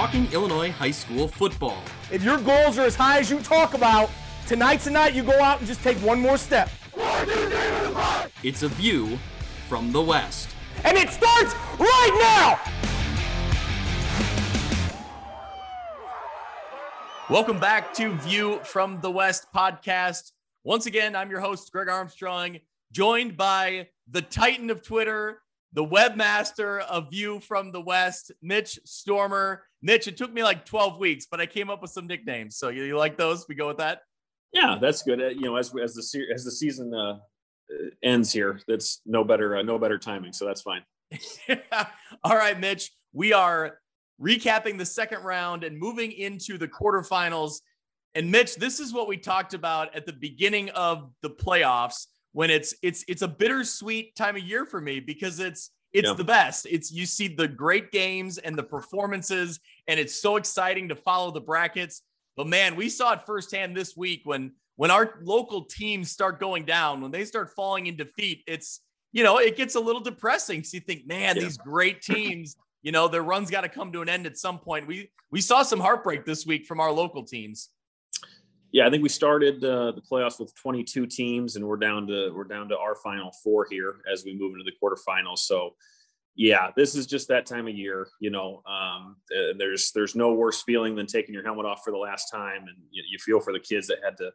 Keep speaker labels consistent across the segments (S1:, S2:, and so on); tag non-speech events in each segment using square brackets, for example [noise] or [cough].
S1: talking Illinois high school football.
S2: If your goals are as high as you talk about, tonight's the night you go out and just take one more step.
S1: It's a view from the West.
S2: And it starts right now!
S1: Welcome back to View from the West podcast. Once again, I'm your host, Greg Armstrong, joined by the Titan of Twitter, the webmaster of View from the West, Mitch Stormer. Mitch, it took me like 12 weeks, but I came up with some nicknames. So you, you like those? We go with that?
S3: Yeah, that's good. Uh, you know, as as the as the season uh, ends here, that's no better uh, no better timing. So that's fine. [laughs]
S1: All right, Mitch. We are recapping the second round and moving into the quarterfinals. And Mitch, this is what we talked about at the beginning of the playoffs when it's it's it's a bittersweet time of year for me because it's it's yeah. the best. It's you see the great games and the performances, and it's so exciting to follow the brackets. But man, we saw it firsthand this week when when our local teams start going down, when they start falling in defeat, it's you know, it gets a little depressing. So you think, man, yeah. these great teams you know, their run's got to come to an end at some point. We we saw some heartbreak this week from our local teams.
S3: Yeah, I think we started uh, the playoffs with 22 teams, and we're down to we're down to our final four here as we move into the quarterfinals. So, yeah, this is just that time of year. You know, um, there's there's no worse feeling than taking your helmet off for the last time, and you, you feel for the kids that had to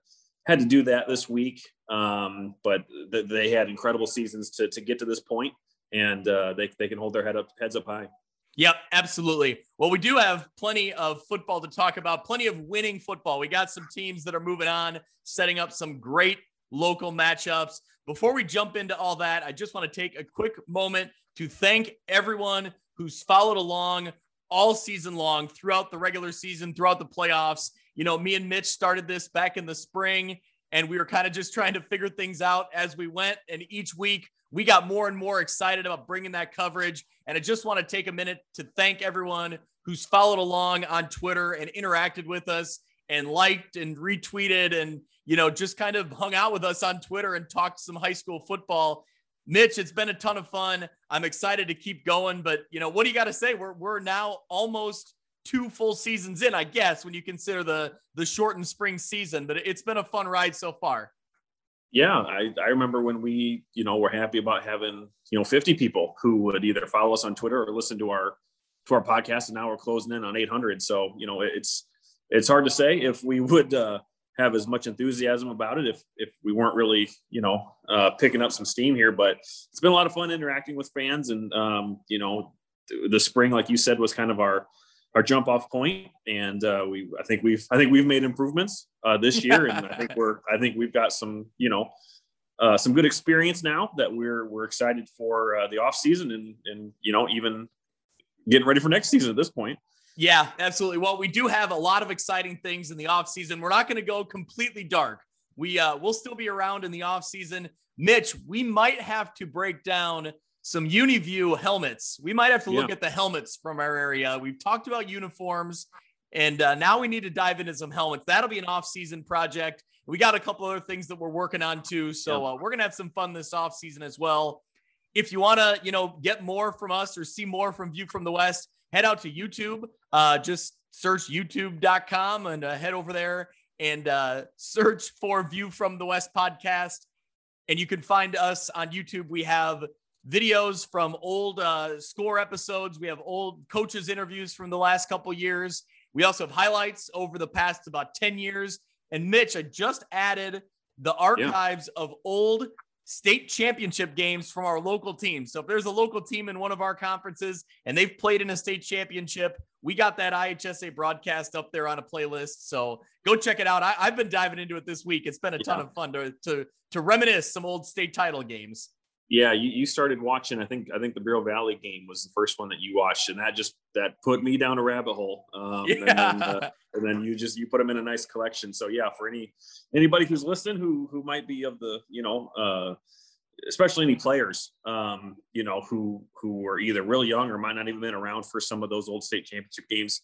S3: had to do that this week. Um, but th- they had incredible seasons to to get to this point, and uh, they they can hold their head up heads up high.
S1: Yep, absolutely. Well, we do have plenty of football to talk about, plenty of winning football. We got some teams that are moving on, setting up some great local matchups. Before we jump into all that, I just want to take a quick moment to thank everyone who's followed along all season long throughout the regular season, throughout the playoffs. You know, me and Mitch started this back in the spring, and we were kind of just trying to figure things out as we went. And each week, we got more and more excited about bringing that coverage. And I just want to take a minute to thank everyone who's followed along on Twitter and interacted with us and liked and retweeted and, you know, just kind of hung out with us on Twitter and talked some high school football. Mitch, it's been a ton of fun. I'm excited to keep going, but you know, what do you got to say? We're we're now almost two full seasons in, I guess, when you consider the the shortened spring season, but it's been a fun ride so far
S3: yeah, I, I remember when we, you know, were happy about having, you know, 50 people who would either follow us on Twitter or listen to our to our podcast. And now we're closing in on 800. So, you know, it's it's hard to say if we would uh, have as much enthusiasm about it if if we weren't really, you know, uh, picking up some steam here. But it's been a lot of fun interacting with fans, and um, you know, the spring, like you said, was kind of our our jump off point, and uh, we I think we've I think we've made improvements uh, this year, and I think we're I think we've got some you know uh, some good experience now that we're we're excited for uh, the off season and and you know even getting ready for next season at this point.
S1: Yeah, absolutely. Well, we do have a lot of exciting things in the off season. We're not going to go completely dark. We uh, we'll still be around in the off season. Mitch, we might have to break down some UniView helmets. We might have to look yeah. at the helmets from our area. We've talked about uniforms, and uh, now we need to dive into some helmets. That'll be an off-season project. We got a couple other things that we're working on too. So yeah. uh, we're gonna have some fun this off-season as well. If you want to, you know, get more from us or see more from View from the West, head out to YouTube. Uh, just search YouTube.com and uh, head over there and uh, search for View from the West podcast. And you can find us on YouTube. We have videos from old uh, score episodes. We have old coaches interviews from the last couple years. We also have highlights over the past about 10 years. And Mitch, I just added the archives yeah. of old state championship games from our local team. So if there's a local team in one of our conferences and they've played in a state championship, we got that IHSA broadcast up there on a playlist. So go check it out. I, have been diving into it this week. It's been a ton yeah. of fun to, to to reminisce some old state title games
S3: yeah, you, you started watching. I think I think the Bureau Valley game was the first one that you watched, and that just that put me down a rabbit hole. Um, yeah. and, then, uh, [laughs] and then you just you put them in a nice collection. So yeah, for any anybody who's listening who who might be of the you know uh, especially any players um, you know who who were either really young or might not even been around for some of those old state championship games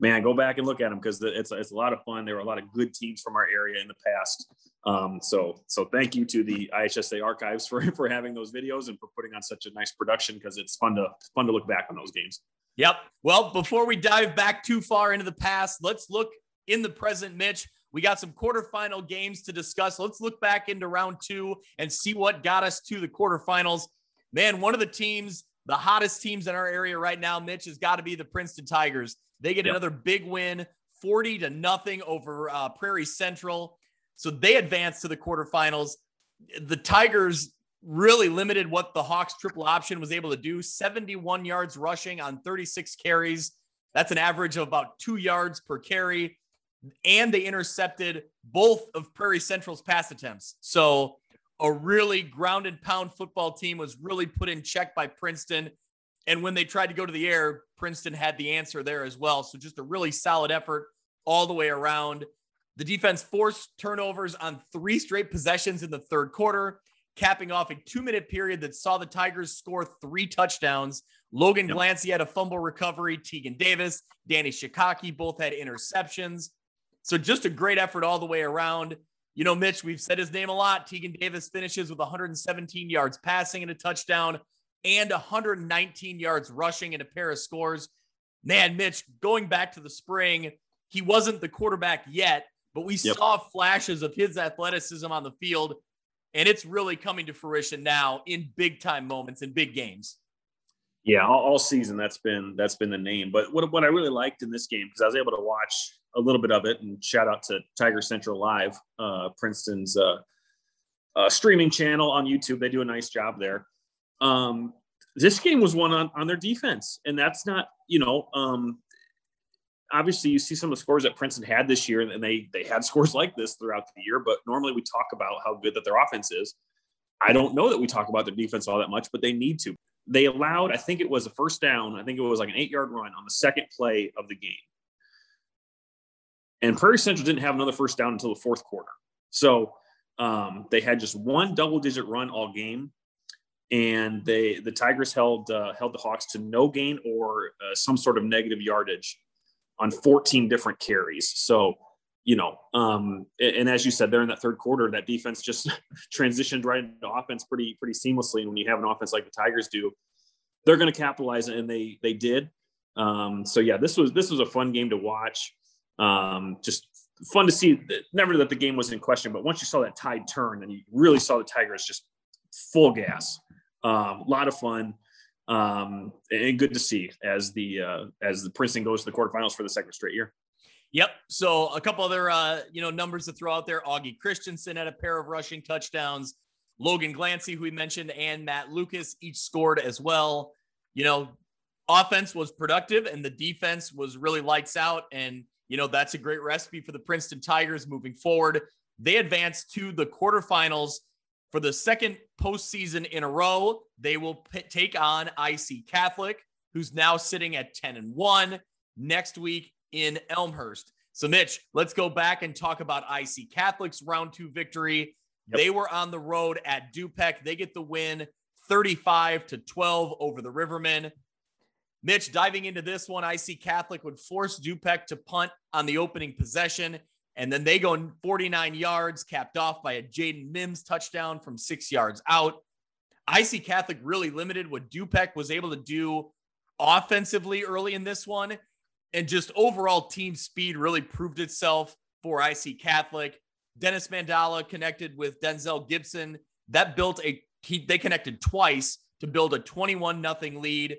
S3: man, go back and look at them because it's it's a lot of fun. There were a lot of good teams from our area in the past. Um, so so thank you to the IHSA archives for [laughs] for having those videos and for putting on such a nice production because it's fun to fun to look back on those games.
S1: Yep. Well, before we dive back too far into the past, let's look in the present, Mitch. We got some quarterfinal games to discuss. Let's look back into round two and see what got us to the quarterfinals. Man, one of the teams, the hottest teams in our area right now, Mitch, has got to be the Princeton Tigers. They get yep. another big win, 40 to nothing over uh, Prairie Central. So they advanced to the quarterfinals. The Tigers really limited what the Hawks triple option was able to do 71 yards rushing on 36 carries. That's an average of about two yards per carry. And they intercepted both of Prairie Central's pass attempts. So a really grounded pound football team was really put in check by Princeton. And when they tried to go to the air, Princeton had the answer there as well. So just a really solid effort all the way around. The defense forced turnovers on three straight possessions in the third quarter capping off a two minute period that saw the Tigers score three touchdowns. Logan yep. Glancy had a fumble recovery. Tegan Davis, Danny Shikaki both had interceptions. So just a great effort all the way around. You know, Mitch, we've said his name a lot. Tegan Davis finishes with 117 yards passing and a touchdown and 119 yards rushing and a pair of scores. Man, Mitch, going back to the spring, he wasn't the quarterback yet, but we yep. saw flashes of his athleticism on the field and it's really coming to fruition now in big time moments in big games.
S3: Yeah, all, all, season that's been that's been the name. But what what I really liked in this game because I was able to watch a little bit of it, and shout out to Tiger Central Live, uh, Princeton's uh, uh, streaming channel on YouTube. They do a nice job there. Um, this game was one on on their defense, and that's not you know um, obviously you see some of the scores that Princeton had this year, and they they had [laughs] scores like this throughout the year. But normally we talk about how good that their offense is. I don't know that we talk about their defense all that much, but they need to. They allowed, I think it was a first down. I think it was like an eight yard run on the second play of the game. And Prairie Central didn't have another first down until the fourth quarter. So um, they had just one double digit run all game. And they the Tigers held uh, held the Hawks to no gain or uh, some sort of negative yardage on 14 different carries. So, you know, um, and as you said, there in that third quarter, that defense just [laughs] transitioned right into offense pretty pretty seamlessly. And when you have an offense like the Tigers do, they're going to capitalize, and they they did. Um, so yeah, this was this was a fun game to watch. Um, just fun to see. Never that the game was in question, but once you saw that tide turn, and you really saw the Tigers just full gas. A um, lot of fun um, and good to see as the uh, as the Princeton goes to the quarterfinals for the second straight year.
S1: Yep. So a couple other uh, you know numbers to throw out there. Augie Christensen had a pair of rushing touchdowns. Logan Glancy, who we mentioned, and Matt Lucas each scored as well. You know, offense was productive and the defense was really lights out. And you know that's a great recipe for the Princeton Tigers moving forward. They advanced to the quarterfinals for the second postseason in a row, they will p- take on IC Catholic, who's now sitting at 10 and 1 next week in Elmhurst. So, Mitch, let's go back and talk about IC Catholic's round two victory. Yep. They were on the road at Dupec. They get the win 35 to 12 over the Rivermen. Mitch, diving into this one, IC Catholic would force Dupec to punt on the opening possession. And then they go 49 yards, capped off by a Jaden Mims touchdown from six yards out. IC Catholic really limited what Dupec was able to do offensively early in this one. And just overall team speed really proved itself for IC Catholic. Dennis Mandala connected with Denzel Gibson. That built a, he, they connected twice to build a 21 nothing lead.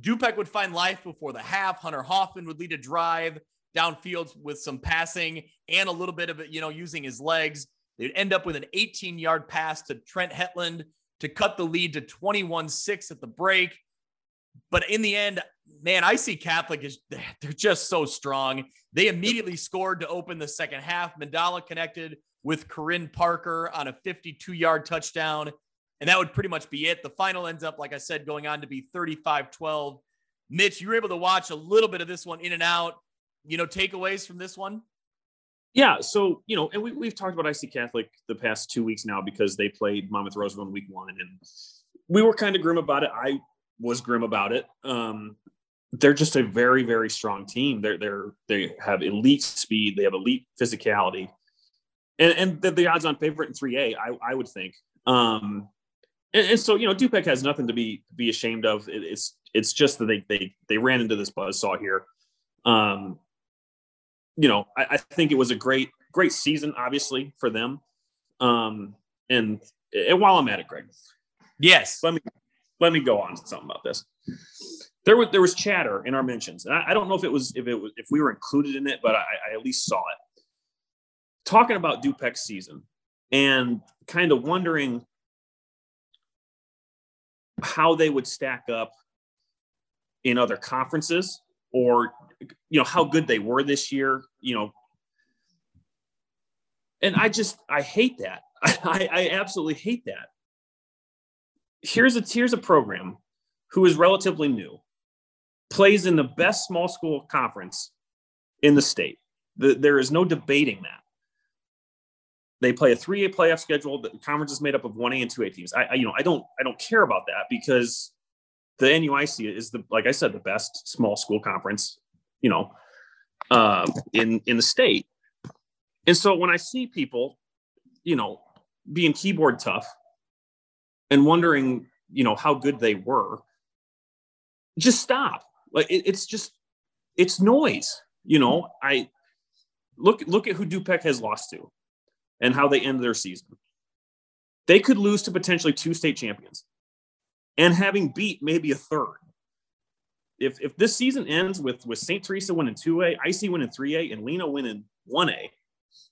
S1: Dupec would find life before the half. Hunter Hoffman would lead a drive downfield with some passing and a little bit of it, you know, using his legs. They'd end up with an 18 yard pass to Trent Hetland to cut the lead to 21 6 at the break. But in the end, man, IC Catholic is they're just so strong. They immediately scored to open the second half. Mandala connected with Corinne Parker on a 52 yard touchdown. And that would pretty much be it. The final ends up, like I said, going on to be 35 12. Mitch, you were able to watch a little bit of this one in and out you know, takeaways from this one?
S3: Yeah. So, you know, and we, we've talked about IC Catholic the past two weeks now because they played Monmouth Roseville in week one. And we were kind of grim about it. I was grim about it. Um, they're just a very, very strong team. They're, they're, they have elite speed. They have elite physicality. And, and the, the odds on favorite in 3A, I, I would think. Um, and, and, so, you know, Dupec has nothing to be be ashamed of. It, it's it's just that they they they ran into this buzz saw here. Um, you know, I, I think it was a great great season, obviously for them. Um, and, and while I'm at it, Greg,
S1: yes,
S3: let me let me go on to something about this. There was there was chatter in our mentions, and I, I don't know if it was if it was if we were included in it, but I, I at least saw it. Talking about Dupec's season and kind of wondering how they would stack up in other conferences or you know how good they were this year you know. And i just i hate that. [laughs] I, I absolutely hate that. Here's a here's a program who is relatively new plays in the best small school conference in the state. The, there is no debating that. They play a 3A playoff schedule. The conference is made up of 1A and 2A teams. I, I, you know, I don't I don't care about that because the NUIC is the like I said the best small school conference, you know, uh, in in the state. And so when I see people, you know, being keyboard tough and wondering, you know, how good they were, just stop. Like it, it's just it's noise. You know, I look look at who Dupec has lost to and how they end their season. They could lose to potentially two state champions and having beat maybe a third. If, if this season ends with, with St. Teresa winning 2A, IC winning 3A, and Lena winning 1A,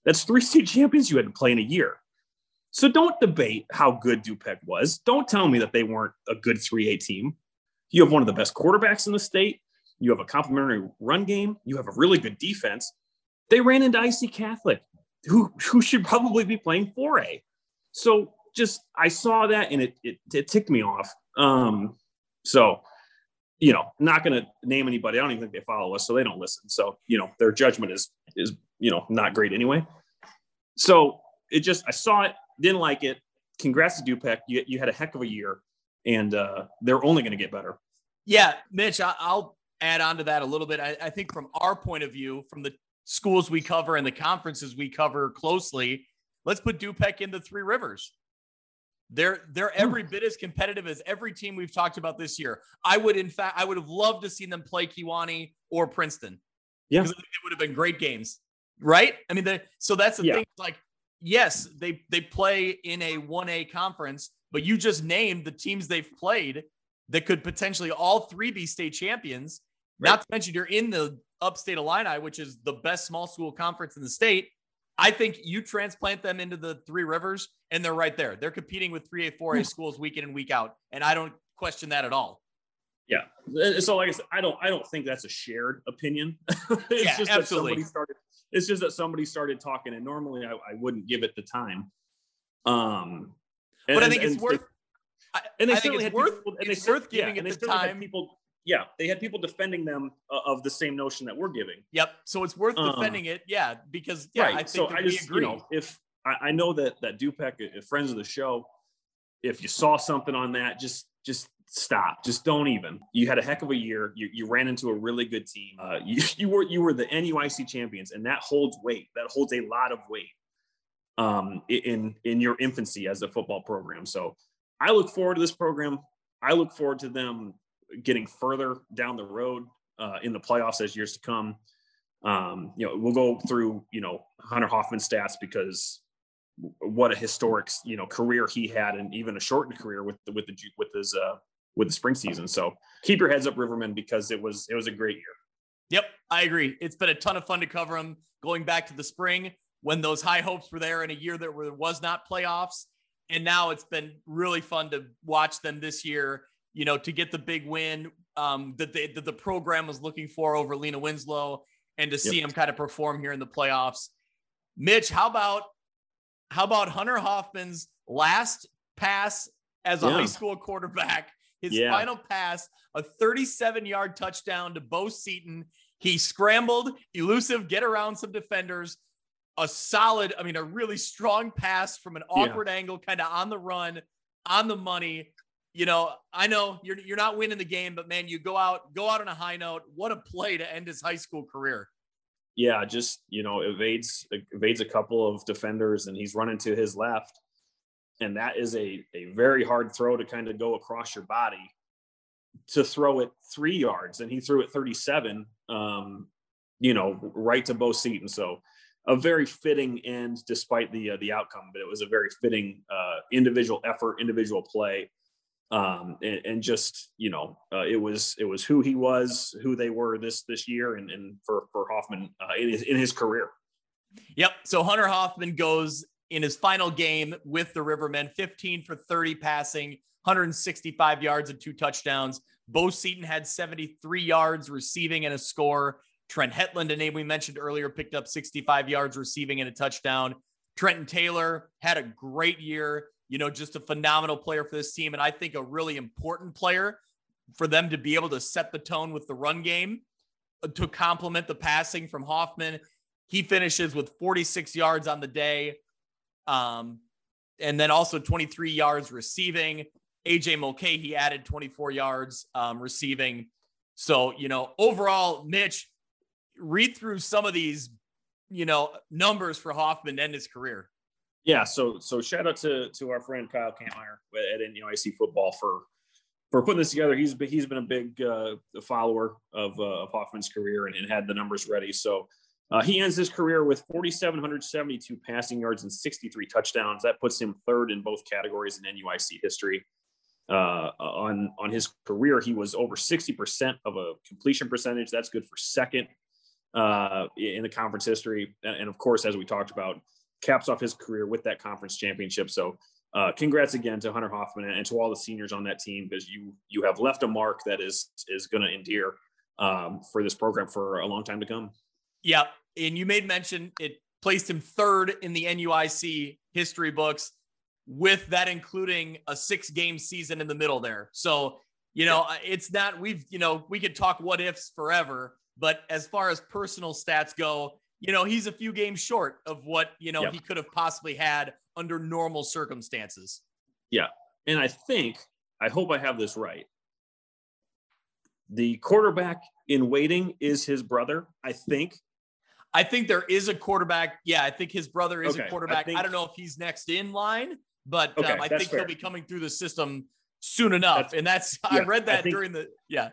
S3: that's three [laughs] state champions you had to play in a year. So don't debate how good Dupec was. Don't tell me that they weren't a good 3A team. You have one of the best quarterbacks in the state. You have a complementary run game. You have a really good defense. They ran into IC Catholic who who should probably be playing 4A. So just I saw that and it it, it ticked me off. Um, so you know, not going to name anybody. I don't even think they follow us, so they don't listen. So you know, their judgment is is you know not great anyway. So it just I saw it, didn't like it. Congrats to Dupec. You you had a heck of a year, and uh, they're only going to get better.
S1: Yeah, Mitch, I'll add on to that a little bit. I, I think from our point of view, from the schools we cover and the conferences we cover closely, let's put in the Three Rivers. They're they're hmm. every bit as competitive as every team we've talked about this year. I would, in fact, I would have loved to see them play Kewanee or Princeton.
S3: Yeah,
S1: it would have been great games, right? I mean, the, so that's the yeah. thing. Like, yes, they they play in a one A conference, but you just named the teams they've played that could potentially all three be state champions. Right. Not to mention you're in the upstate Illini, which is the best small school conference in the state. I think you transplant them into the Three Rivers, and they're right there. They're competing with 3A, 4A hmm. schools week in and week out, and I don't question that at all.
S3: Yeah. So, like I said, I don't, I don't think that's a shared opinion. [laughs]
S1: it's yeah, just absolutely.
S3: That started, it's just that somebody started talking, and normally I, I wouldn't give it the time. Um,
S1: and, but I think it's worth.
S3: and they
S1: I think it's worth.
S3: People,
S1: and it's worth giving
S3: yeah,
S1: it the time.
S3: People yeah, they had people defending them uh, of the same notion that we're giving.
S1: Yep. So it's worth um, defending it. Yeah, because yeah, right. I think so I just, agree. You know,
S3: if I, I, know that that Dupec, if friends of the show, if you saw something on that, just just stop. Just don't even. You had a heck of a year. You, you ran into a really good team. Uh, [laughs] you, you were you were the NUIC champions, and that holds weight. That holds a lot of weight um, in in your infancy as a football program. So I look forward to this program. I look forward to them getting further down the road uh, in the playoffs as years to come. Um, you know, we'll go through, you know, Hunter Hoffman stats because what a historic, you know, career he had and even a shortened career with the, with the, with his, uh, with the spring season. So keep your heads up, Riverman, because it was, it was a great year.
S1: Yep. I agree. It's been a ton of fun to cover them going back to the spring when those high hopes were there in a year that was not playoffs. And now it's been really fun to watch them this year you know, to get the big win um, that, they, that the program was looking for over Lena Winslow and to see yep. him kind of perform here in the playoffs. Mitch, how about how about Hunter Hoffman's last pass as a yeah. high school quarterback? His yeah. final pass, a 37 yard touchdown to Bo Seaton. He scrambled, elusive, get around some defenders. A solid, I mean, a really strong pass from an awkward yeah. angle, kind of on the run, on the money you know, I know you're you're not winning the game, but man, you go out go out on a high note. What a play to end his high school career.
S3: Yeah, just you know, evades evades a couple of defenders, and he's running to his left, and that is a a very hard throw to kind of go across your body. to throw it three yards, and he threw it 37. Um, you know, right to Bo Seaton. So a very fitting end, despite the uh, the outcome. But it was a very fitting uh, individual effort, individual play, um, and, and, just you know, uh, it was it was who he was, who they were this this year, and, and for for Hoffman uh, in his in his career.
S1: Yep. So Hunter Hoffman goes in his final game with the Rivermen, 15 for 30 passing, 165 yards and two touchdowns. Bo Seaton had 73 yards receiving and a score. Trent Hetland, a name we mentioned earlier, picked up 65 yards receiving and a touchdown. Trenton Taylor had a great year, you know, just a phenomenal player for this team. And I think a really important player for them to be able to set the tone with the run game uh, to complement the passing from Hoffman. He finishes with 46 yards on the day. Um, and then also 23 yards receiving. AJ Mulcahy he added 24 yards um, receiving. So, you know, overall, Mitch, read through some of these, you know, numbers for Hoffman and his career.
S3: Yeah, so so shout out to to our friend Kyle Kampmeyer at NUIC football for for putting this together. He's been, he's been a big uh, follower of, uh, of Hoffman's career and, and, had the numbers ready. So uh, he ends his career with 4,772 passing yards and 63 touchdowns. That puts him third in both categories in NUIC history. Uh, on on his career, he was over 60% of a completion percentage. That's good for second uh, in the conference history. And of course, as we talked about, caps off his career with that conference championship. So uh, congrats again to Hunter Hoffman and to all the seniors on that team because you you have left a mark that is is going to endear um, for this program for a long time to come.
S1: Yeah, and you made mention it placed him third in the NUIC history books, with that including a six game season in the middle there. So you know, it's not we've you know we could talk what ifs forever, but as far as personal stats go, you know, he's a few games short of what, you know, yep. he could have possibly had under normal circumstances.
S3: Yeah. And I think, I hope I have this right. The quarterback in waiting is his brother, I think.
S1: I think there is a quarterback. Yeah, I think his brother is okay. a quarterback. I, think, I, don't know if he's next in line, but okay, um, I think fair. he'll be coming through the system soon enough. That's, and that's yeah, I read that I think, during the yeah.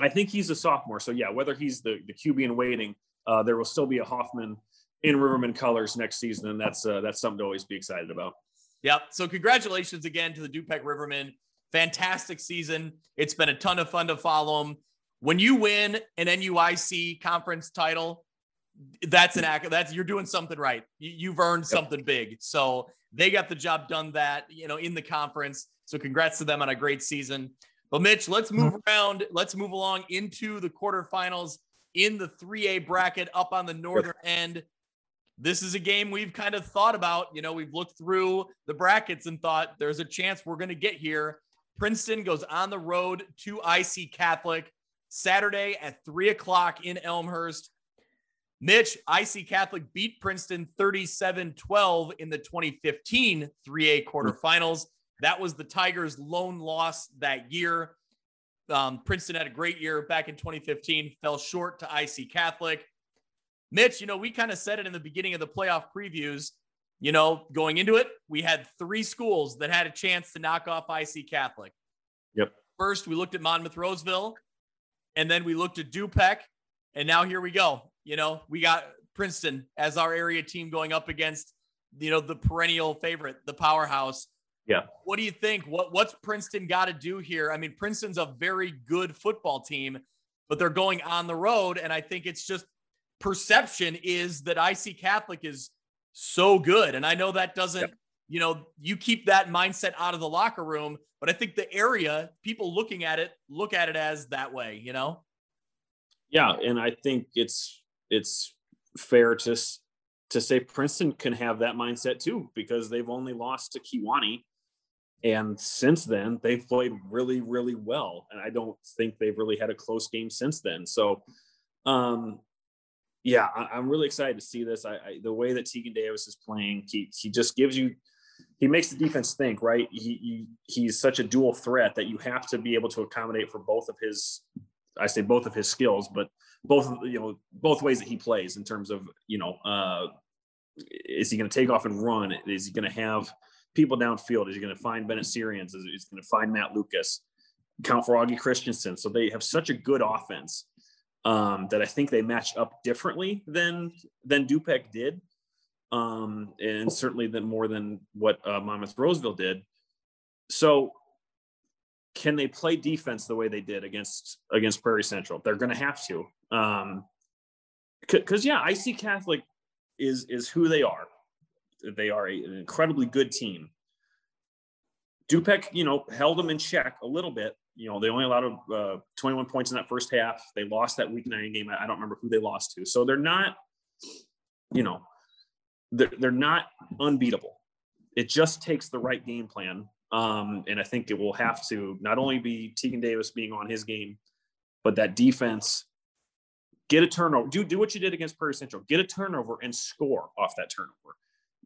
S3: I think he's a sophomore. So yeah, whether he's the the QB in waiting, uh, there will still be a Hoffman in Riverman colors next season, and that's uh, that's something to always be excited about.
S1: Yep. So congratulations again to the DuPec Rivermen. Fantastic season. It's been a ton of fun to follow them. When you win an NUIC conference title, that's an act. That's you're doing something right. You, have earned something yep. big. So they got the job done. That you know in the conference. So congrats to them on a great season. But Mitch, let's move mm-hmm. around. Let's move along into the quarterfinals in the 3A bracket up on the northern end. This is a game we've kind of thought about. You know, we've looked through the brackets and thought there's a chance we're going to get here. Princeton goes on the road to IC Catholic Saturday at three o'clock in Elmhurst. Mitch, IC Catholic beat Princeton 37 12 in the 2015 3A quarterfinals. That was the Tigers' lone loss that year. Um, Princeton had a great year back in 2015, fell short to IC Catholic. Mitch, you know, we kind of said it in the beginning of the playoff previews. You know, going into it, we had three schools that had a chance to knock off IC Catholic.
S3: Yep.
S1: First, we looked at Monmouth Roseville, and then we looked at DuPec, and now here we go. You know, we got Princeton as our area team going up against, you know, the perennial favorite, the powerhouse.
S3: Yeah.
S1: What do you think? What what's Princeton got to do here? I mean, Princeton's a very good football team, but they're going on the road, and I think it's just perception is that IC Catholic is so good, and I know that doesn't. Yep. You know, you keep that mindset out of the locker room, but I think the area, people looking at it, look at it as that way. You know.
S3: Yeah, and I think it's it's fair to to say Princeton can have that mindset too because they've only lost to Kewanee and since then, they've played really, really well. And I don't think they've really had a close game since then. So, um, yeah, I, am really excited to see this. I, I, the way that Tegan Davis is playing, he he just gives you, he makes the defense think. Right, he, he he's such a dual threat that you have to be able to accommodate for both of his, I say both of his skills, but both you know both ways that he plays in terms of you know, uh, is he going to take off and run? Is he going to have people downfield? Is he going to find Bennett Syrians? Is he going to find Matt Lucas? count for Augie Christensen. So they have such a good offense um, that I think they match up differently than than Dupec did, um, and certainly than more than what uh, Monmouth Roseville did. So can they play defense the way they did against against Prairie Central? They're going to have to. Um, because yeah, IC Catholic is is who they are. They are a, an incredibly good team. Dupec, you know, held them in check a little bit. You know, they only allowed uh, 21 points in that first half. They lost that week nine game. I don't remember who they lost to. So they're not, you know, they're, they're not unbeatable. It just takes the right game plan. Um, and I think it will have to not only be Tegan Davis being on his game, but that defense get a turnover. Do do what you did against Prairie Central. Get a turnover and score off that turnover.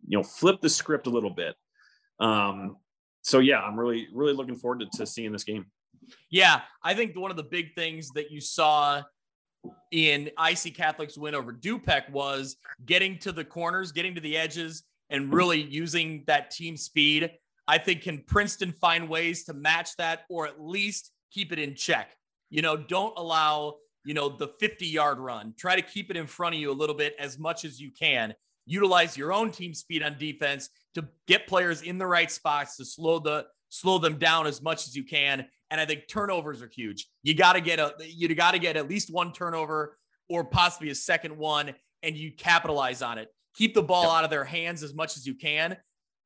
S3: You know, flip the script a little bit. Um, so yeah, I'm really really looking forward to, to seeing this game.
S1: Yeah, I think one of the big things that you saw in IC Catholic's win over Dupec was getting to the corners, getting to the edges, and really using that team speed. I think can Princeton find ways to match that or at least keep it in check? You know, don't allow you know, the 50 yard run. Try to keep it in front of you a little bit as much as you can. Utilize your own team speed on defense to get players in the right spots to slow the slow them down as much as you can. And I think turnovers are huge. You got to get a you got to get at least one turnover or possibly a second one, and you capitalize on it. Keep the ball yep. out of their hands as much as you can.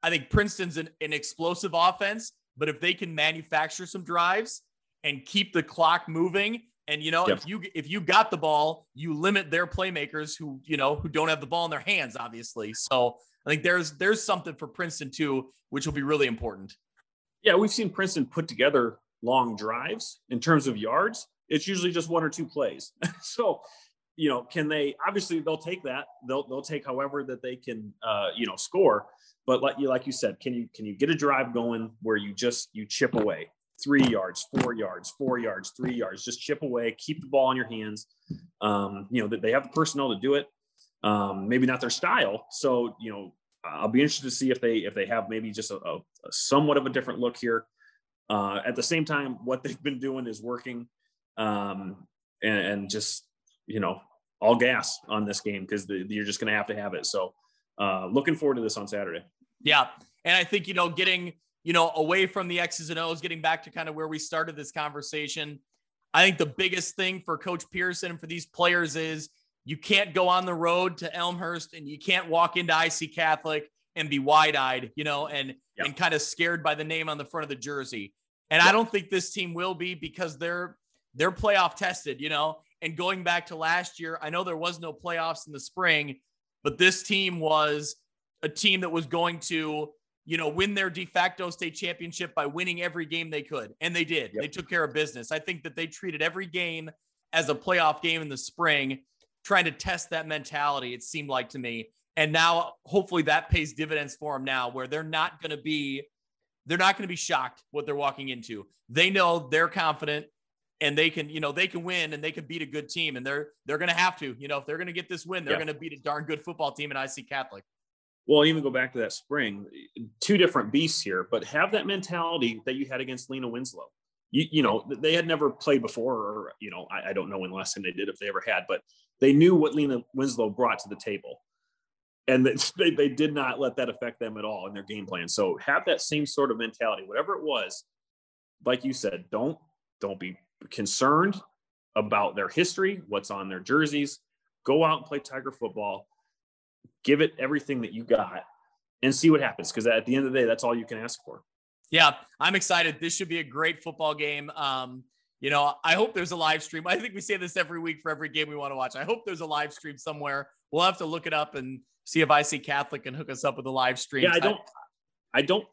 S1: I think Princeton's an, an explosive offense, but if they can manufacture some drives and keep the clock moving and you know, yep. if you if you got the ball, you limit their playmakers who you know who don't have the ball in their hands, obviously. So I think there's there's something for Princeton too, which will be really important.
S3: Yeah, we've seen Princeton put together long drives in terms of yards. It's usually just one or two plays. [laughs] so, you know, can they? Obviously, they'll take that. They'll they'll take however that they can, uh, you know, score. But like you like you said, can you can you get a drive going where you just you chip away? Three yards, four yards, four yards, three yards. Just chip away, keep the ball in your hands. Um, you know, that they have the personnel to do it. Um, maybe not their style. So, you know, I'll be interested to see if they if they have maybe just a, a, a somewhat of a different look here. Uh, at the same time, what they've been doing is working, um, and, and just you know all gas on this game because you're just going to have to have it. So, uh, looking forward to this on Saturday.
S1: Yeah, and I think you know getting you know, away from the X's and O's, getting back to kind of where we started this conversation. I think the biggest thing for Coach Pearson and for these players is you can't go on the road to Elmhurst and you can't walk into IC Catholic and be wide-eyed, you know, and and kind of scared by the name on the front of the jersey. And. I don't think this team will be because they're they're playoff tested, you know. And going back to last year, I know there was no playoffs in the spring, but this team was a team that was going to you know, win their de facto state championship by winning every game they could. And they did. Yep. They took care of business. I think that they treated every game as a playoff game in the spring, trying to test that mentality, it seemed like to me. And now hopefully that pays dividends for them now where they're not going to be they're not going to be shocked what they're walking into. They know they're confident and they can, you know, they can win and they can beat a good team and they're they're going to have to, you know, if they're going to get this win, they're going to beat a darn good football team in IC Catholic
S3: well, even go back to that spring, two different beasts here, but have that mentality that you had against Lena Winslow. You, you know, they had never played before, or, you know, I, I don't know when the last time they did, if they ever had, but they knew what Lena Winslow brought to the table. And [laughs] they, they did not let that affect them at all in their game plan. So have that same sort of mentality, whatever it was. Like you said, don't don't be concerned about their history, what's on their jerseys. Go out and play Tiger football give it everything that you got and see what happens. Because at the end of the day, that's all you can ask for.
S1: Yeah, I'm excited. This should be a great football game. Um, you know, I hope there's a live stream. I think we say this every week for every game we want to watch. I hope there's a live stream somewhere. We'll have to look it up and see if IC Catholic can hook us up with a live stream.
S3: Yeah, I don't. I don't.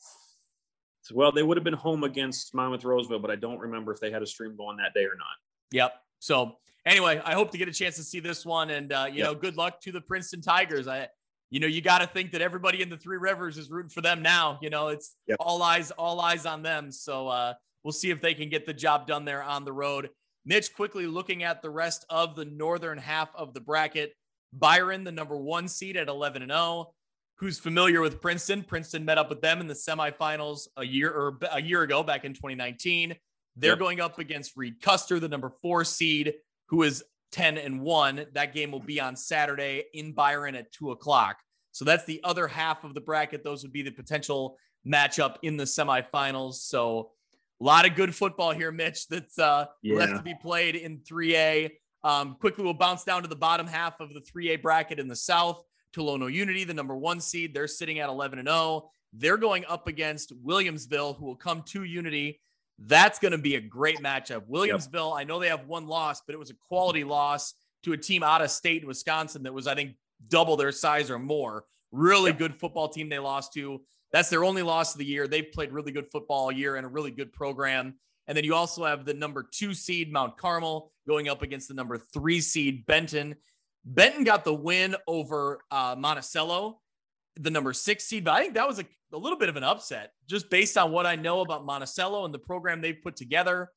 S3: Well, they would have been home against Monmouth Roseville, but I don't remember if they had a stream going that day or not.
S1: Yep. So anyway, I hope to get a chance to see this one, and uh, you yep. know, good luck to the Princeton Tigers. I, you know, you got to think that everybody in the Three Rivers is rooting for them now. You know, it's yep. all eyes, all eyes on them. So uh, we'll see if they can get the job done there on the road. Mitch, quickly looking at the rest of the northern half of the bracket. Byron, the number one seed at 11 and 0, who's familiar with Princeton. Princeton met up with them in the semifinals a year or a year ago, back in 2019. They're
S3: Yep.
S1: going up against Reed Custer, the number four seed, who is 10 and one. That game will be on Saturday in Byron at two o'clock. So that's the other half of the bracket. Those would be the potential matchup in the semifinals. So a lot of good football here, Mitch, that's uh, left to be played in 3A. Um, quickly, we'll bounce down to the bottom half of the 3A bracket in the South. Tolono Unity, the number one seed, they're sitting at 11 and 0. They're going up against Williamsville, who will come to Unity. That's going to be a great matchup. Williamsville, I know they have one loss, but it was a quality loss to a team out of state in Wisconsin that was, I think, double their size or more. Really good football team they lost to. That's their only loss of the year. They've played really good football all year and a really good program. And then you also have the number two seed, Mount Carmel, going up against the number three seed, Benton. Benton got the win over uh, Monticello, the number six seed, but I think that was a, a little bit of an upset just based on what I know about Monticello and the program they've put together.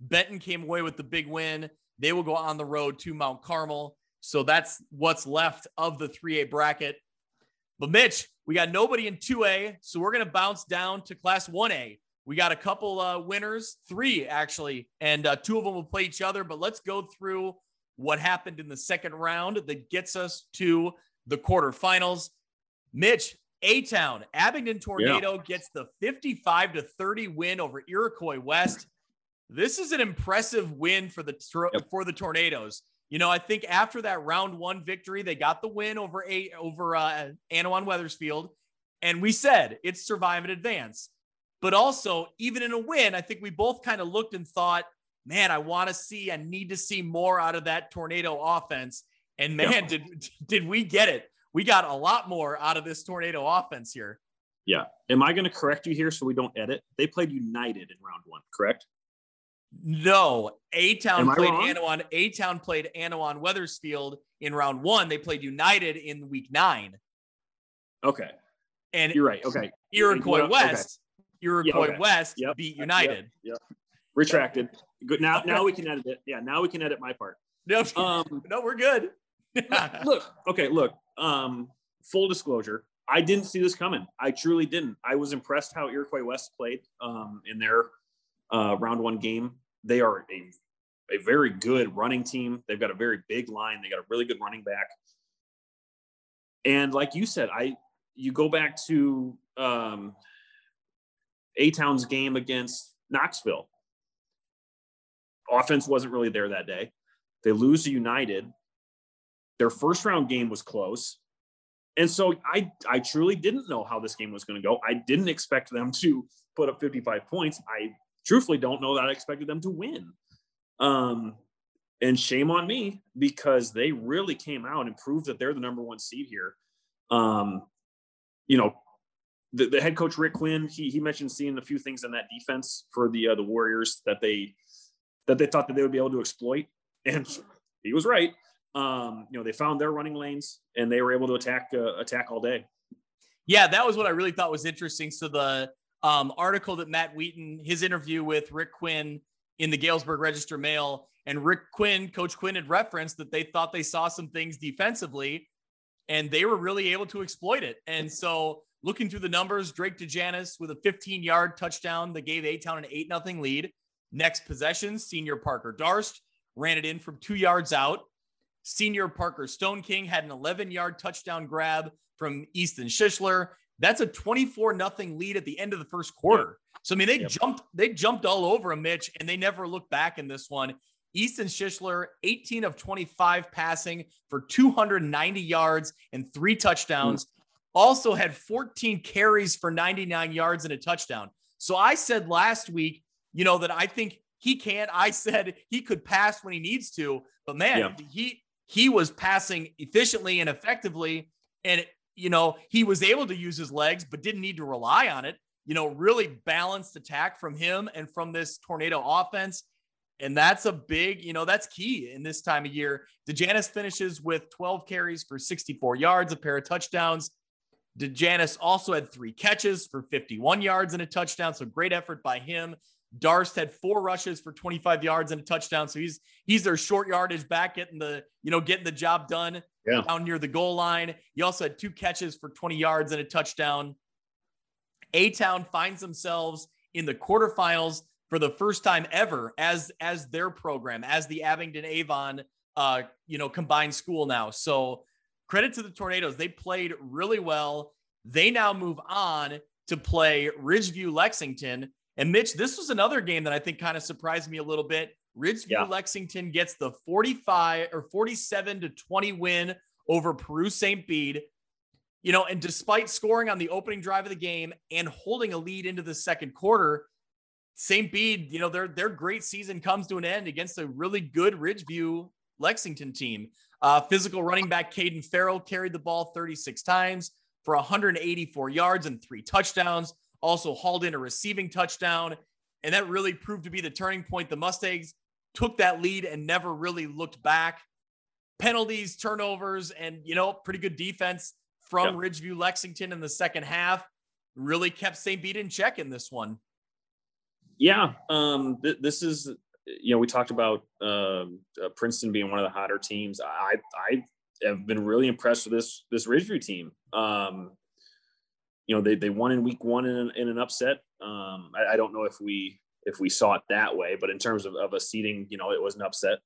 S1: Benton came away with the big win. They will go on the road to Mount Carmel. So that's what's left of the 3A bracket. But Mitch, we got nobody in 2A, so we're going to bounce down to Class 1A. We got a couple uh, winners, three actually, and uh, two of them will play each other. But let's go through what happened in the second round that gets us to the quarterfinals. Mitch, A Town, Abingdon Tornado gets the 55 to 30 win over Iroquois West. This is an impressive win for the
S3: Yep.
S1: for the Tornadoes. You know, I think after that round one victory, they got the win over a over uh, Annawan Wethersfield, and we said it's survive and advance. But also, even in a win, I think we both kind of looked and thought, man, I want to see, I need to see more out of that tornado offense. And man,
S3: Yeah.
S1: did did we get it? We got a lot more out of this tornado offense here.
S3: Yeah. Am I going to correct you here so we don't edit? They played United in round one, correct?
S1: No, A Town played? Annawan. A Town played Annawan Wethersfield in round one. They played United in week nine,
S3: Okay.
S1: and
S3: You're right. Okay.
S1: Iroquois
S3: Okay.
S1: West. Iroquois
S3: okay.
S1: West
S3: Yep.
S1: beat
S3: Yep.
S1: United.
S3: Yep. Retracted. Good. Now, now we can edit it. Yeah. Now we can edit my part. [laughs]
S1: No,
S3: Um,
S1: no, we're good. [laughs]
S3: look. Okay. Look. Um, full disclosure. I didn't see this coming. I truly didn't. I was impressed how Iroquois West played um, in their uh, round one game. They are a, a very good running team. They've got a very big line. They got a really good running back. And like you said, I you go back to um, A Town's game against Knoxville. Offense wasn't really there that day. They lose to United. Their first round game was close. And so I I truly didn't know how this game was going to go. I didn't expect them to put up 55 points. I truthfully don't know that I expected them to win. Um, and shame on me because they really came out and proved that they're the number one seed here. Um, you know, the, the head coach Rick Quinn, he he mentioned seeing a few things in that defense for the uh, the Warriors that they that they thought that they would be able to exploit, and he was right. Um, you know, they found their running lanes and they were able to attack uh, attack all day.
S1: Yeah, that was what I really thought was interesting. So the um, article that Matt Wheaton, his interview with Rick Quinn in the Galesburg Register Mail, and Rick Quinn, Coach Quinn had referenced that they thought they saw some things defensively, and they were really able to exploit it. And so looking through the numbers, Drake DeJanis with a 15-yard touchdown that gave A-Town an 8 nothing lead. Next possession, senior Parker Darst ran it in from two yards out. Senior Parker Stone King had an 11 yard touchdown grab from Easton Schischler. That's a 24 nothing lead at the end of the first quarter. So I mean, they
S3: Yep.
S1: jumped, they jumped all over him, Mitch, and they never looked back in this one. Easton Schischler, 18 of 25 passing for 290 yards and three touchdowns. Mm. Also had 14 carries for 99 yards and a touchdown. So I said last week, you know, that I think he can't. I said he could pass when he needs to, but man,
S3: Yeah.
S1: he he was passing efficiently and effectively, and you know he was able to use his legs, but didn't need to rely on it. You know, really balanced attack from him and from this tornado offense. And that's a big, you know, that's key in this time of year. DeJanis finishes with 12 carries for 64 yards, a pair of touchdowns. DeJanis also had three catches for 51 yards and a touchdown. So great effort by him. Darst had four rushes for 25 yards and a touchdown. So he's he's their short yardage back, getting the you know getting the job done
S3: Yeah.
S1: down near the goal line. He also had two catches for 20 yards and a touchdown. A Town finds themselves in the quarterfinals. for the first time ever as as their program, as the Abingdon Avon uh, you know, combined school now. So credit to the Tornadoes. They played really well. They now move on to play Ridgeview Lexington. And Mitch, this was another game that I think kind of surprised me a little bit. Ridgeview yeah. Lexington gets the 45 or 47 to 20 win over Peru St. Bede. You know, and despite scoring on the opening drive of the game and holding a lead into the second quarter, St. Bede, you know, their their great season comes to an end against a really good Ridgeview Lexington team. Uh, physical running back Caden Farrell carried the ball 36 times for 184 yards and three touchdowns. Also hauled in a receiving touchdown. And that really proved to be the turning point. The Mustangs took that lead and never really looked back. Penalties, turnovers, and, you know, pretty good defense from yep. Ridgeview Lexington in the second half really kept St. Bede in check in this one.
S3: Yeah. Um, th- this is you know, we talked about um, uh, Princeton being one of the hotter teams. I I have been really impressed with this this Ridgeview team. Um, you know, they they won in week one in an, in an upset. Um, I, I, don't know if we if we saw it that way, but in terms of, of a seating, you know, it was an upset.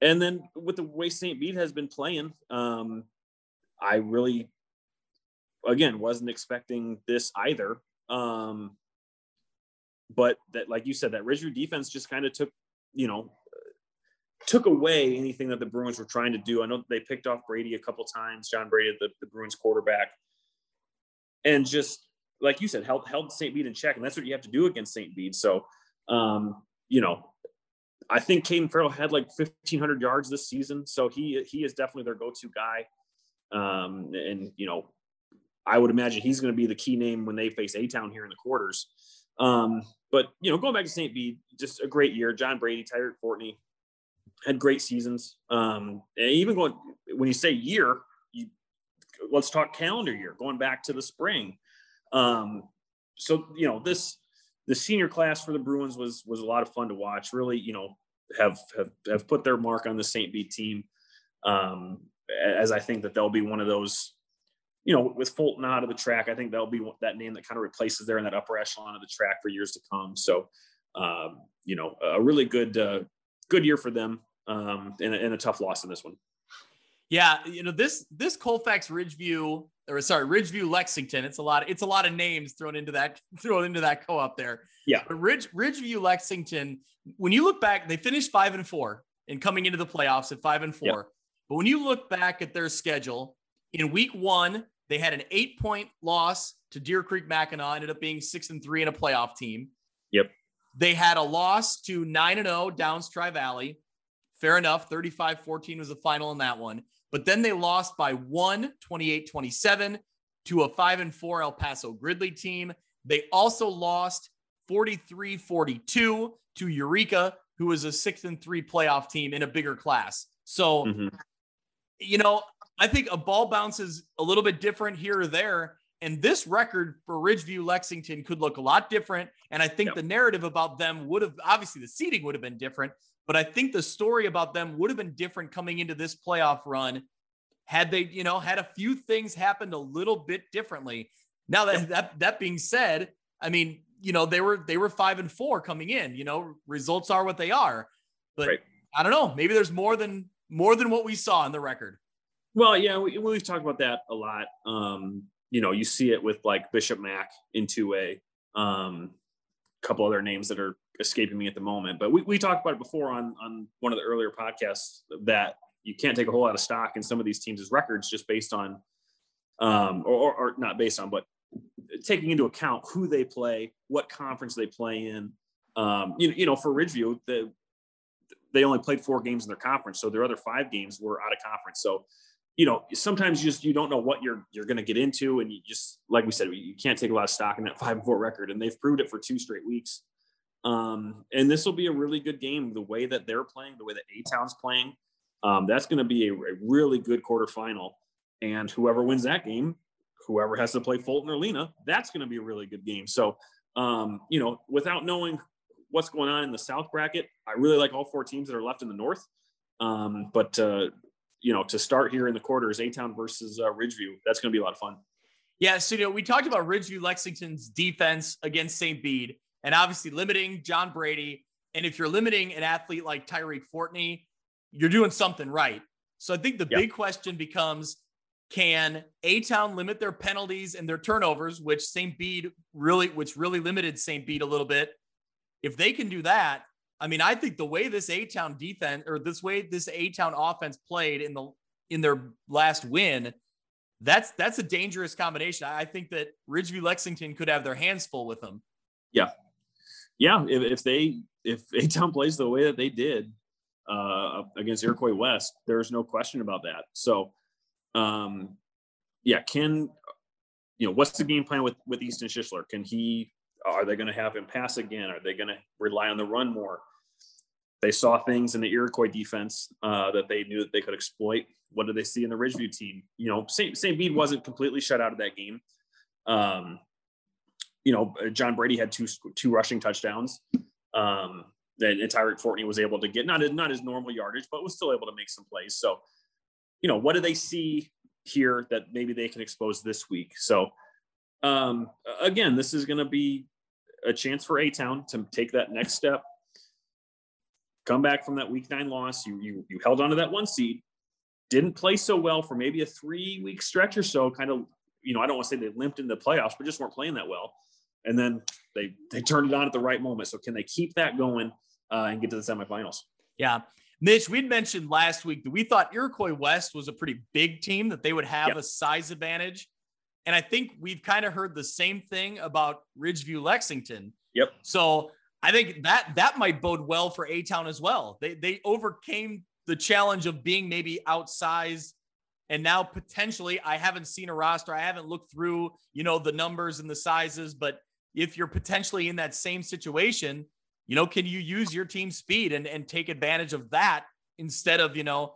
S3: And then with the way St. Bede has been playing, um, I really, again, wasn't expecting this either. Um, but that, like you said, that Ridgeview defense just kind of took, you know, took away anything that the Bruins were trying to do. I know they picked off Brady a couple times, John Brady, the, the Bruins quarterback, and just like you said, held held St. Bede in check, and that's what you have to do against St. Bede. So, um, you know, I think Caden Farrell had like 1,500 yards this season, so he he is definitely their go-to guy. Um, and you know, I would imagine he's going to be the key name when they face A Town here in the quarters. Um, but you know, going back to St. Bede, just a great year. John Brady, Tyreek Fortney had great seasons. Um, and even going when you say year, let's talk calendar year, going back to the spring. Um, so you know, this the senior class for the Bruins was was a lot of fun to watch. Really, you know, have have, have put their mark on the St. Bede team. Um, as I think that they'll be one of those you know, with Fulton out of the track, I think that'll be that name that kind of replaces there in that upper echelon of the track for years to come. So, um, you know, a really good, uh, good year for them, um, and, and a tough loss in this one.
S1: Yeah, you know this this Colfax Ridgeview or sorry Ridgeview Lexington. It's a lot. Of, it's a lot of names thrown into that [laughs] thrown into that co-op there.
S3: Yeah,
S1: but Ridge Ridgeview Lexington. When you look back, they finished five and four and coming into the playoffs at five and four. Yep. But when you look back at their schedule in week one, they had an eight point loss to Deer Creek Mackinaw, ended up being six and three in a playoff team.
S3: Yep.
S1: They had a loss to 9 and 0 Downs Tri Valley. Fair enough. 35 14 was the final in that one. But then they lost by one, 28 27 to a 5 and 4 El Paso Gridley team. They also lost 43 42 to Eureka, who was a 6 and 3 playoff team in a bigger class. So, mm-hmm. you know, I think a ball bounces a little bit different here or there. And this record for Ridgeview Lexington could look a lot different. And I think yep. the narrative about them would have obviously the seating would have been different, but I think the story about them would have been different coming into this playoff run had they, you know, had a few things happened a little bit differently. Now that that that being said, I mean, you know, they were they were five and four coming in. You know, results are what they are. But right. I don't know. Maybe there's more than more than what we saw in the record.
S3: Well, yeah, we, we've talked about that a lot. Um, you know, you see it with like Bishop Mack in 2A, um, a couple other names that are escaping me at the moment. But we, we talked about it before on, on one of the earlier podcasts that you can't take a whole lot of stock in some of these teams' records just based on, um, or, or, not based on, but taking into account who they play, what conference they play in. Um, you, you know, for Ridgeview, the, they only played four games in their conference, so their other five games were out of conference. So you know, sometimes you just you don't know what you're you're going to get into, and you just like we said, you can't take a lot of stock in that [laughs] five and four record, and they've proved it for two straight weeks. Um, and this will be a really good game. The way that they're playing, the way that A Town's playing, um, that's going to be a, a, really good quarterfinal. And whoever wins that game, whoever has to play Fulton or Lena, that's going to be a really good game. So, um, you know, without knowing what's going on in the South bracket, I really like all four teams that are left in the North. Um, but uh, you know, to start here in the quarters, A Town versus uh, Ridgeview. That's going to be a lot of fun.
S1: Yeah. So, you know, we talked about Ridgeview Lexington's defense against St. Bede. And obviously limiting John Brady. And if you're limiting an athlete like Tyreek Fortney, you're doing something right. So I think the big question becomes can A Town limit their penalties and their turnovers, which St. Bede really, which really limited St. Bede a little bit. If they can do that, I mean, I think the way this A Town defense or this way this A Town offense played in the in their last win, that's that's a dangerous combination. I think that Ridgeview Lexington could have their hands full with them.
S3: Yeah, yeah. If, if they if [laughs] A Town plays the way that they did uh, against Iroquois West, there's no question about that. So um, yeah, can you know what's the game plan with with Easton Schishler? Can he? Are they going to have him pass again? Are they going to rely on the run more? They saw things in the Iroquois defense uh, that they knew that they could exploit. What did they see in the Ridgeview team? You know, St. St. Bede wasn't completely shut out of that game. Um, you know, John Brady had two two rushing touchdowns. Um, and Tyreek Fortney was able to get not not his normal yardage, but was still able to make some plays. So you know, what do they see here that maybe they can expose this week? So, um, again, this is going to be a chance for A Town to take that next step. Come back from that week nine loss. You you you held on to that one seed. Didn't play so well for maybe a three week stretch or so. Kind of, you know, I don't want to say they limped in the playoffs, but just weren't playing that well. And then they they turned it on at the right moment. So can they keep that going uh, and get to the semifinals?
S1: Yeah. Mitch, we'd mentioned last week that we thought Iroquois West was a pretty big team, that they would have yep. a size advantage. And I think we've kind of heard the same thing about Ridgeview Lexington.
S3: Yep.
S1: So I think that that might bode well for A Town as well. They they overcame the challenge of being maybe outsized. And now potentially, I haven't seen a roster. I haven't looked through, you know, the numbers and the sizes, but if you're potentially in that same situation, you know, can you use your team speed and, and take advantage of that instead of, you know,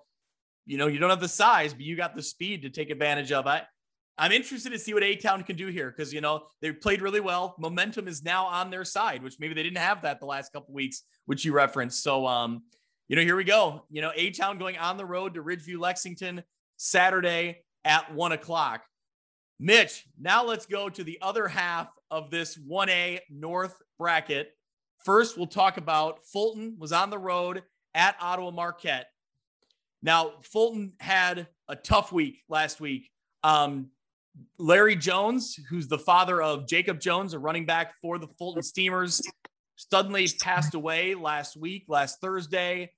S1: you know, you don't have the size, but you got the speed to take advantage of it. I'm interested to see what A Town can do here because you know they played really well. Momentum is now on their side, which maybe they didn't have that the last couple weeks, which you referenced. So, um, you know, here we go. You know, A Town going on the road to Ridgeview, Lexington, Saturday at one o'clock. Mitch, now let's go to the other half of this 1A North bracket. First, we'll talk about Fulton was on the road at Ottawa Marquette. Now, Fulton had a tough week last week. Um, Larry Jones, who's the father of Jacob Jones, a running back for the Fulton Steamers, suddenly passed away last week, last Thursday.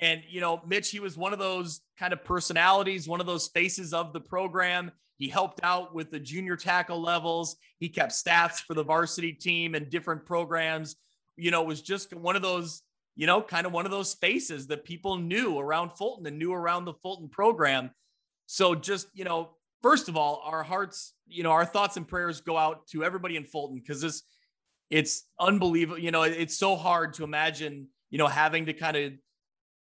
S1: And, you know, Mitch, he was one of those kind of personalities, one of those faces of the program. He helped out with the junior tackle levels. He kept stats for the varsity team and different programs you know, was just one of those, you know, kind of one of those faces that people knew around Fulton and knew around the Fulton program. So just, you know, first of all, our hearts, you know, our thoughts and prayers go out to everybody in Fulton because this, it's unbelievable. You know, it's so hard to imagine, you know, having to kind of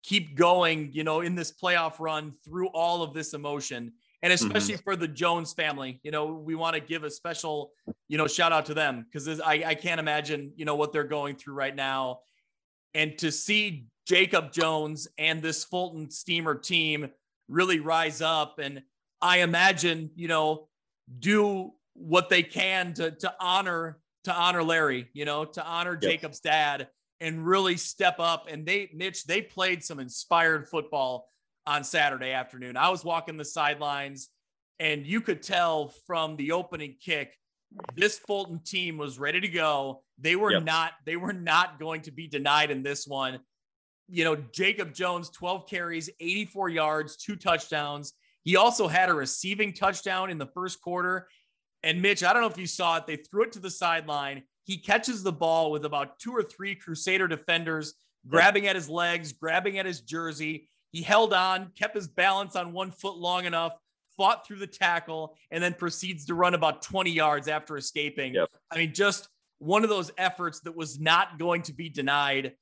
S1: keep going, you know, in this playoff run through all of this emotion and mm-hmm. especially mm-hmm. for the Jones family. You know, we want to give a special, you know, shout out to them because I, I can't imagine, you know, what they're going through right now. And to see Jacob Jones and this Fulton Steamer team really rise up and I imagine, you know, do what they can to to honor to honor Larry, you know, to honor yep. Jacob's dad and really step up. And they, Mitch, they played some inspired football on Saturday afternoon. I was walking the sidelines, and you could tell from the opening kick, this Fulton team was ready to go. They were yep. not. They were not going to be denied in this one. You know, Jacob Jones, 12 carries, 84 yards, two touchdowns. He also had a receiving touchdown in the first quarter. And Mitch, I don't know if you saw it. They threw it to the sideline. He catches the ball with about two or three Crusader defenders grabbing at his legs, grabbing at his jersey. He held on, kept his balance on one foot long enough, fought through the tackle, and then proceeds to run about 20 yards after escaping. Yep. I mean, just one of those efforts that was not going to be denied.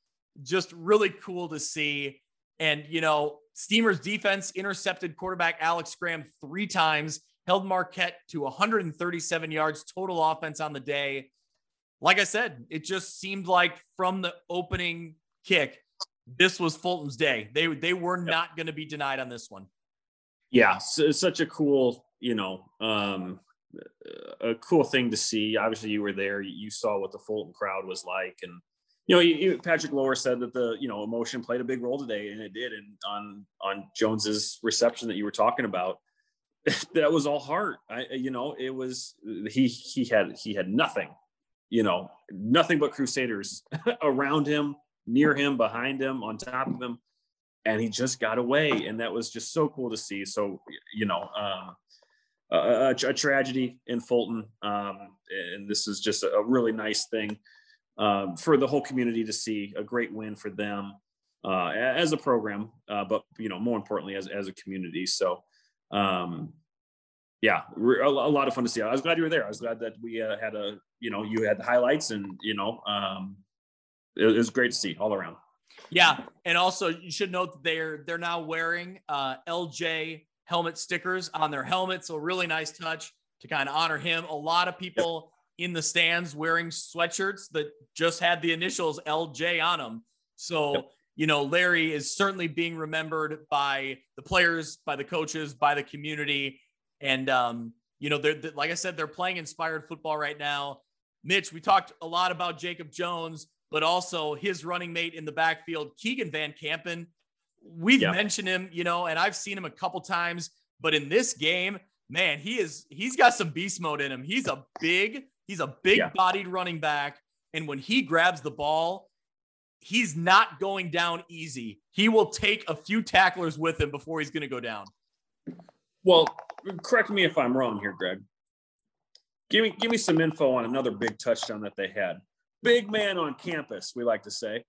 S1: Just really cool to see. And, you know, Steamer's defense intercepted quarterback Alex Graham three times, held Marquette to 137 yards total offense on the day. Like I said, it just seemed like from the opening kick, this was Fulton's day. They they were yep. not going to be denied on this one.
S3: Yeah, so such a cool, you know, um, a cool thing to see. Obviously, you were there. You saw what the Fulton crowd was like, and you know, you, Patrick Lower said that the you know emotion played a big role today, and it did. And on on Jones's reception that you were talking about, [laughs] that was all heart. I you know, it was he he had he had nothing, you know, nothing but Crusaders [laughs] around him, near him, behind him, on top of him, and he just got away, and that was just so cool to see. So you know. Um, a, a, tragedy in Fulton, um, and this is just a, a really nice thing um, for the whole community to see a great win for them uh, as a program, uh, but you know more importantly as as a community. So um, yeah, a, lot of fun to see. I was glad you were there. I was glad that we uh, had a you know you had the highlights and you know um, it, it was great to see all around.
S1: Yeah, and also you should note that they're they're now wearing uh, LJ helmet stickers on their helmets. So really nice touch to kind of honor him. A lot of people in the stands wearing sweatshirts that just had the initials LJ on them. So, yep. you know, Larry is certainly being remembered by the players, by the coaches, by the community. And, um, you know, they're, they're like I said, they're playing inspired football right now. Mitch, we talked a lot about Jacob Jones, but also his running mate in the backfield, Keegan Van Campen. We've yep. mentioned him, you know, and I've seen him a couple times, but in this game, man, he is he's got some beast mode in him. He's a big, He's a big yeah. bodied running back. And when he grabs the ball, he's not going down easy. He will take a few tacklers with him before he's going to go down.
S3: Well, correct me if I'm wrong here, Greg. Give me give me some info on another big touchdown that they had. Big man on campus, we like to say.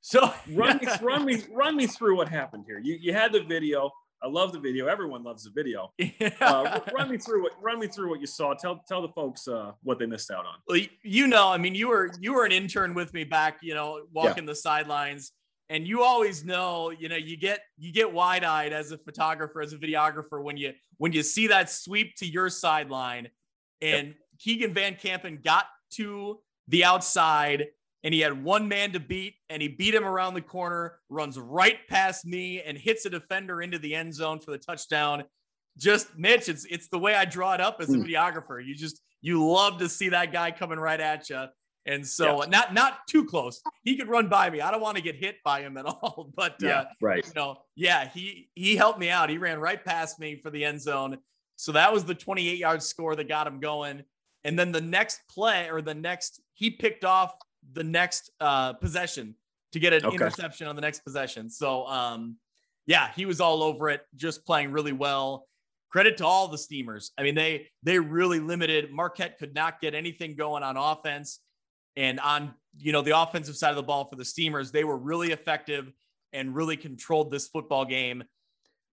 S3: So [laughs] run me [laughs] run me run me through what happened here. You you had the video. I love the video. Everyone loves the video. [laughs] Yeah. Uh, run me through what run me through what you saw. Tell tell the folks uh, what they missed out on.
S1: Well, you know, I mean, you were you were an intern with me back, you know, walking yeah. the sidelines, and you always know, you know, you get you get wide eyed as a photographer, as a videographer when you when you see that sweep to your sideline, and yep. Keegan Van Campen got to the outside and he had one man to beat and he beat him around the corner, runs right past me and hits a defender into the end zone for the touchdown. Just Mitch, it's it's the way I draw it up as a mm. videographer. You just you love to see that guy coming right at you. And so yeah. not not too close. He could run by me. I don't want to get hit by him at [laughs] all. But
S3: yeah,
S1: uh,
S3: right.
S1: You know, yeah, he he helped me out. He ran right past me for the end zone. So that was the 28 yard score that got him going. And then the next play or the next, he picked off the next uh, possession to get an okay. interception on the next possession. So, um, yeah, he was all over it, just playing really well. Credit to all the Steamers. I mean, they they really limited. Marquette could not get anything going on offense, and on you know the offensive side of the ball for the Steamers, they were really effective and really controlled this football game.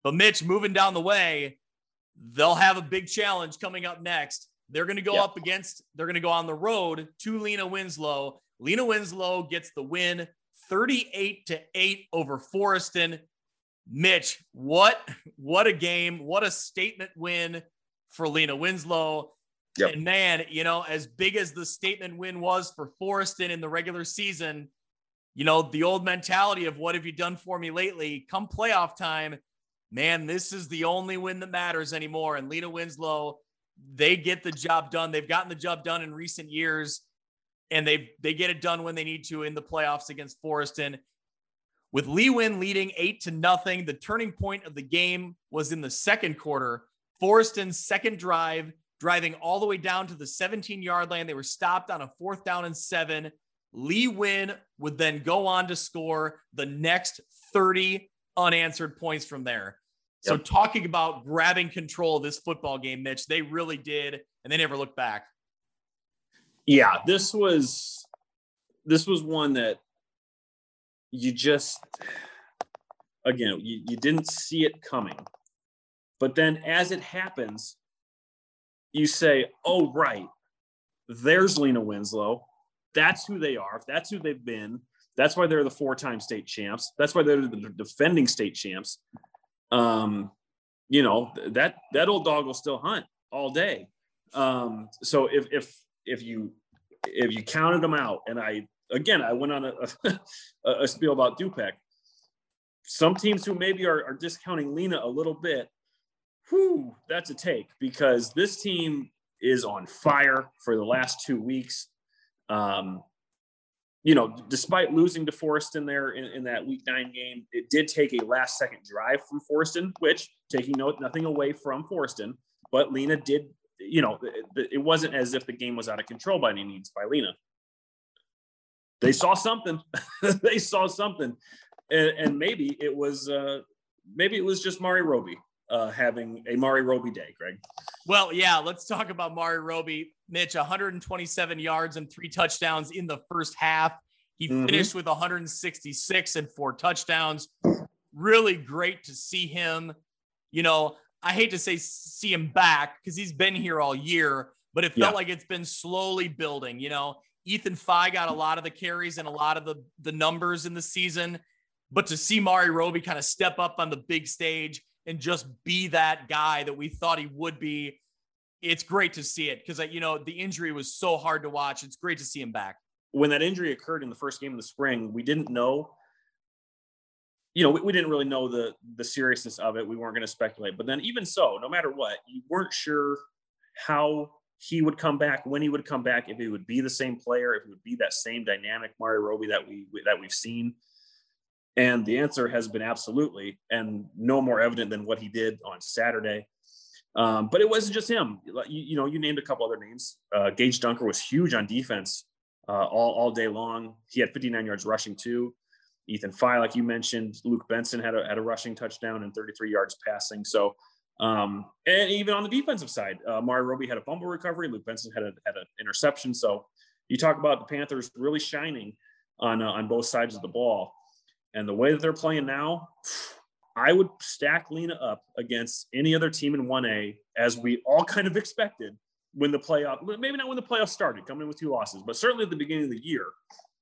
S1: But Mitch, moving down the way, they'll have a big challenge coming up next. They're going to go up against. They're going to go on the road to Lena Winslow Lena Winslow gets the win 38 to 8 over Forreston. Mitch, what what a game, what a statement win for Lena Winslow. Yep. And man, you know, as big as the statement win was for Forreston in the regular season, you know, the old mentality of what have you done for me lately? Come playoff time, man, this is the only win that matters anymore. And Lena Winslow, they get the job done. They've gotten the job done in recent years and they they get it done when they need to in the playoffs against Forreston. With Lee Win leading eight to nothing, the turning point of the game was in the second quarter. Forreston's second drive, driving all the way down to the 17 yard line. They were stopped on a fourth down and seven. Lee Win would then go on to score the next 30 unanswered points from there. Yep. So, talking about grabbing control of this football game, Mitch, they really did, and they never looked back
S3: yeah, this was this was one that you just again you, you didn't see it coming. But then as it happens, you say, oh right, there's Lena Winslow. That's who they are. That's who they've been. That's why they're the four-time state champs. That's why they're the defending state champs. Um, you know that that old dog will still hunt all day. Um, so if if if you if you counted them out, and I again I went on a, [laughs] a, a spiel about Dupec. Some teams who maybe are, are discounting Lena a little bit, whew, that's a take because this team is on fire for the last two weeks. Um, you know, despite losing to Forreston there in, in, that week nine game, it did take a last second drive from Forreston, which taking note, nothing away from Forreston, but Lena did, you know, it, it, wasn't as if the game was out of control by any means by Lena. They saw something. [laughs] they saw something. And, and, maybe it was, uh, maybe it was just Mari Roby uh, having a Mari Roby day, Greg.
S1: Well, yeah, let's talk about Mari Roby. Mitch, 127 yards and three touchdowns in the first half. He mm-hmm. finished with 166 and four touchdowns. Really great to see him. You know, I hate to say see him back because he's been here all year, but it felt yeah. like it's been slowly building. You know, Ethan Fye got a lot of the carries and a lot of the the numbers in the season, but to see Mari Roby kind of step up on the big stage and just be that guy that we thought he would be. It's great to see it because uh, you know the injury was so hard to watch. It's great to see him back.
S3: When that injury occurred in the first game of the spring, we didn't know. You know, we, we didn't really know the the seriousness of it. We weren't going to speculate. But then, even so, no matter what, you weren't sure how he would come back, when he would come back, if he would be the same player, if it would be that same dynamic Mario Roby that we that we've seen. And the answer has been absolutely, and no more evident than what he did on Saturday. Um, but it wasn't just him. You, you, know, you named a couple other names. Uh, Gage Dunker was huge on defense uh, all, all day long. He had 59 yards rushing too. Ethan Fye, like you mentioned, Luke Benson had a, had a rushing touchdown and 33 yards passing. So, um, and even on the defensive side, uh, Mari Roby had a fumble recovery. Luke Benson had a, had an interception. So you talk about the Panthers really shining on, uh, on both sides of the ball. And the way that they're playing now, I would stack Lena up against any other team in 1A as we all kind of expected when the playoff, maybe not when the playoffs started, coming in with two losses, but certainly at the beginning of the year,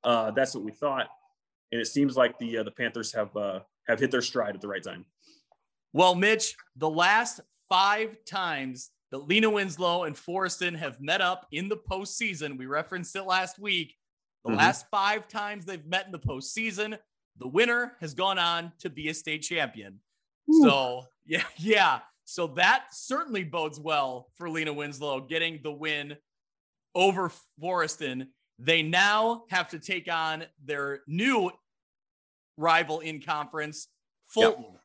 S3: uh, that's what we thought. And it seems like the uh, the Panthers have uh, have hit their stride at the right time.
S1: Well, Mitch, the last five times that Lena Winslow and Forreston have met up in the postseason, we referenced it last week. The mm-hmm. last five times they've met in the postseason, the winner has gone on to be a state champion. Ooh. So, [laughs] yeah, yeah. So that certainly bodes well for Lena Winslow getting the win over Forreston. They now have to take on their new rival in conference, Fulton. Yep.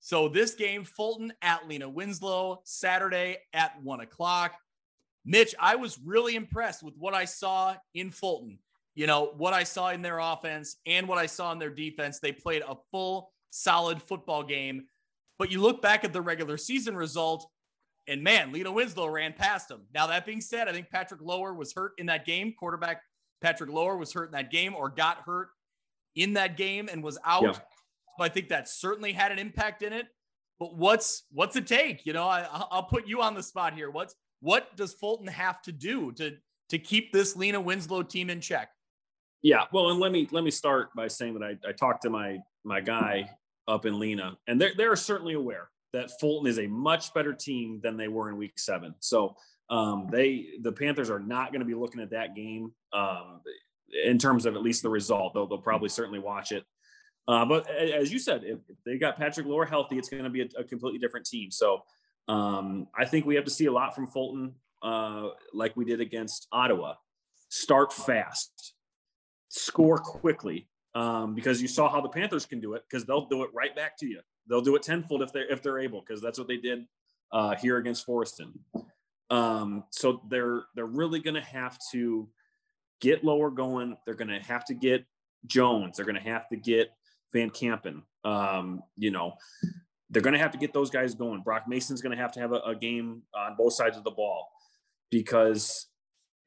S1: So this game, Fulton at Lena Winslow, Saturday at one o'clock. Mitch, I was really impressed with what I saw in Fulton you know, what I saw in their offense and what I saw in their defense. They played a full, solid football game. But you look back at the regular season result, and man, Lena Winslow ran past them. Now, that being said, I think Patrick Lower was hurt in that game. Quarterback Patrick Lower was hurt in that game or got hurt in that game and was out. Yeah. So I think that certainly had an impact in it. But what's what's it take? You know, I, I'll put you on the spot here. What's what does Fulton have to do to to keep this Lena Winslow team in check?
S3: Yeah, well, and let me let me start by saying that I, I talked to my my guy up in Lena, and they're they're certainly aware that Fulton is a much better team than they were in Week Seven. So um, they the Panthers are not going to be looking at that game um, in terms of at least the result. Though they'll probably certainly watch it. Uh, but as you said, if they got Patrick Lower healthy, it's going to be a, a, completely different team. So um, I think we have to see a lot from Fulton, uh, like we did against Ottawa. Start fast score quickly um, because you saw how the Panthers can do it because they'll do it right back to you. They'll do it tenfold if they're if they're able because that's what they did uh, here against Forreston. Um, so they're they're really going to have to get lower going. They're going to have to get Jones. They're going to have to get Van Campen. Um, you know, they're going to have to get those guys going. Brock Mason's going to have to have a, a game on both sides of the ball because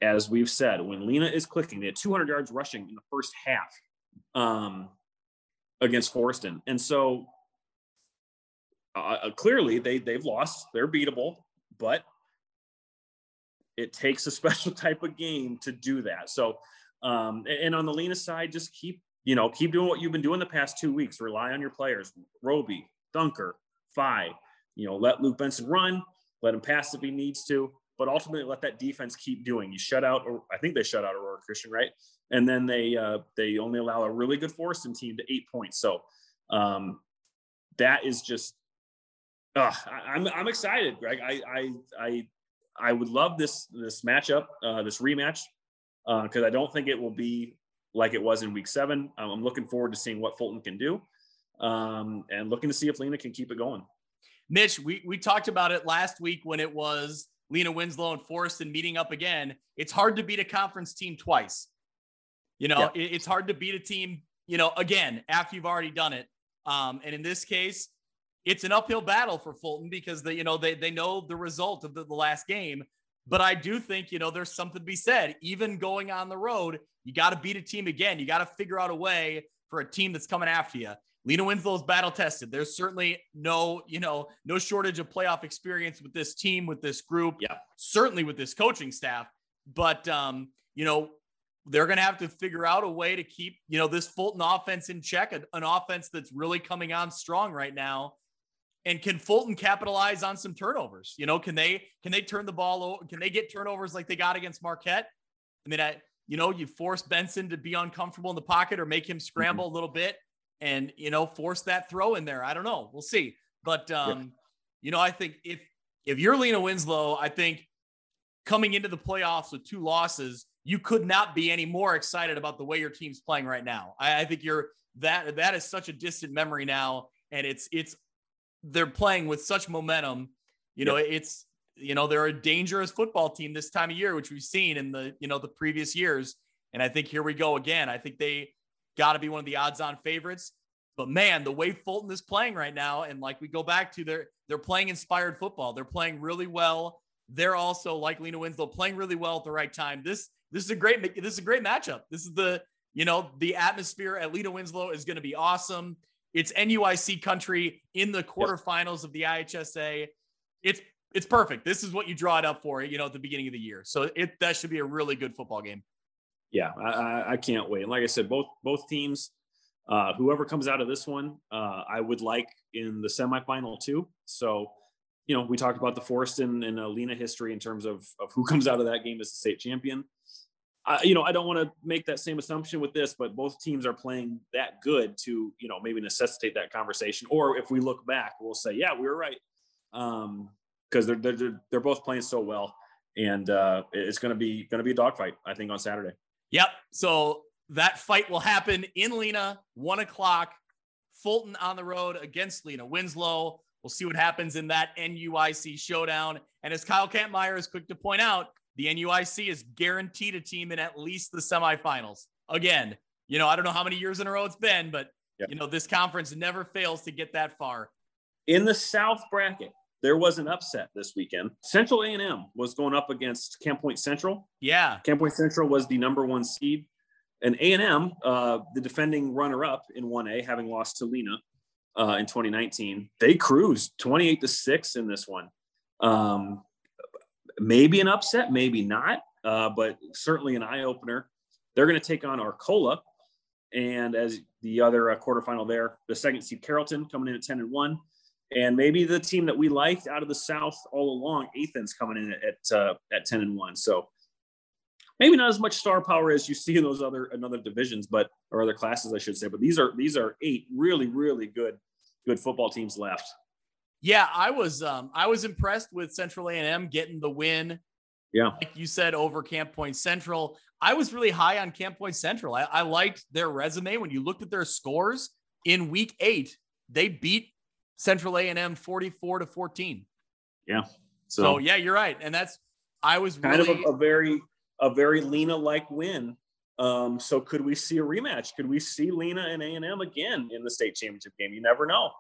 S3: as we've said, when Lena is clicking, they had 200 yards rushing in the first half um, against Forreston. And so uh, uh, clearly they, they've lost. They're beatable, but it takes a [laughs] special type of game to do that. So, um, and on the Lena side, just keep, you know, keep doing what you've been doing the past two weeks. Rely on your players, Roby, Dunker, Fye, you know, let Luke Benson run, let him pass if he needs to but ultimately let that defense keep doing. You shut out, or I think they shut out Aurora Christian, right? And then they uh, they only allow a really good Forreston team to eight points. So um, that is just, uh, I, am I'm, I'm excited, Greg. I I I I would love this this matchup, uh, this rematch, because uh, I don't think it will be like it was in Week Seven. Um, I'm looking forward to seeing what Fulton can do, um, and looking to see if Lena can keep it going.
S1: Mitch, we we talked about it last week when it was Lena Winslow and Forreston meeting up again. It's hard to beat a conference team twice. You know, it's hard to beat a team, you know, again after you've already done it. Um, and in this case, it's an uphill battle for Fulton because they, you know, they they know the result of the, the last game. But I do think, you know, there's something to be said. Even going on the road, you got to beat a team again. You got to figure out a way for a team that's coming after you. Lena Winslow is battle tested. There's certainly no, you know, no shortage of playoff experience with this team, with this group.
S3: Yeah.
S1: Certainly with this coaching staff. But um, you know, they're going to have to figure out a way to keep, you know, this Fulton offense in check, an offense that's really coming on strong right now and can Fulton capitalize on some turnovers? You know, can they can they turn the ball over? Can they get turnovers like they got against Marquette? I mean, I you know, you force Benson to be uncomfortable in the pocket or make him scramble mm-hmm. a little bit and you know, force that throw in there. I don't know. We'll see. But um, yeah. you know, I think if if you're Lena Winslow, I think coming into the playoffs with two losses, you could not be any more excited about the way your team's playing right now. I, I think you're that that is such a distant memory now, and it's it's they're playing with such momentum. You know, it's you know they're a dangerous football team this time of year, which we've seen in the you know the previous years. And I think here we go again. I think they got to be one of the odds-on favorites. But man, the way Fulton is playing right now, and like we go back to their they're playing inspired football. They're playing really well. They're also like Lena Winslow playing really well at the right time. This this is a great this is a great matchup. This is the you know the atmosphere at Lena Winslow is going to be awesome. It's NUIC country in the quarterfinals of the IHSA. It's it's perfect. This is what you draw it up for, you know, at the beginning of the year. So it that should be a really good football game.
S3: Yeah, I, I can't wait. And like I said, both both teams, uh, whoever comes out of this one, uh, I would like in the semifinal too. So, you know, we talked about the Forreston and Lena history in terms of of who [laughs] comes out of that game as the state champion. I, you know, I don't want to make that same assumption with this, but both teams are playing that good to, you know, maybe necessitate that conversation. Or if we look back, we'll say, yeah, we were right, um, because they're, they're they're both playing so well, and uh, it's going to be going to be a dogfight, I think, on Saturday.
S1: Yep. So that fight will happen in Lena, one o'clock. Fulton on the road against Lena Winslow. We'll see what happens in that NUIC showdown. And as Kyle Kampmeyer is quick to point out, the NUIC is guaranteed a team in at least the semifinals. Again, you know, I don't know how many years in a row it's been, but yep. you know, this conference never fails to get that far.
S3: In the South bracket, there was an upset this weekend. Central A&M was going up against Camp Point Central.
S1: Yeah.
S3: Camp Point Central was the number one seed. And A&M, uh, the defending runner-up in 1A, having lost to Lena uh, in 2019, they cruised 28 to 6 in this one. Um, maybe an upset, maybe not, uh, but certainly an eye opener. They're going to take on Arcola, and as the other uh, quarterfinal there, the second seed Carrollton coming in at ten and one, and maybe the team that we liked out of the South all along, Athens coming in at uh, at ten and one. So maybe not as much star power as you see in those other another divisions, but or other classes, I should say. But these are these are eight really really good good football teams left.
S1: Yeah, I was um I was impressed with Central A&M getting the win.
S3: Yeah.
S1: Like you said over Camp Point Central. I was really high on Camp Point Central. I, I liked their resume. When you looked at their scores in week eight, they beat Central A&M 44 to 14.
S3: Yeah.
S1: So, so yeah, you're right. And that's I was
S3: kind
S1: really...
S3: of a, a very a very Lena like win. Um, so could we see a rematch? Could we see Lena and A&M again in the state championship game? You never know.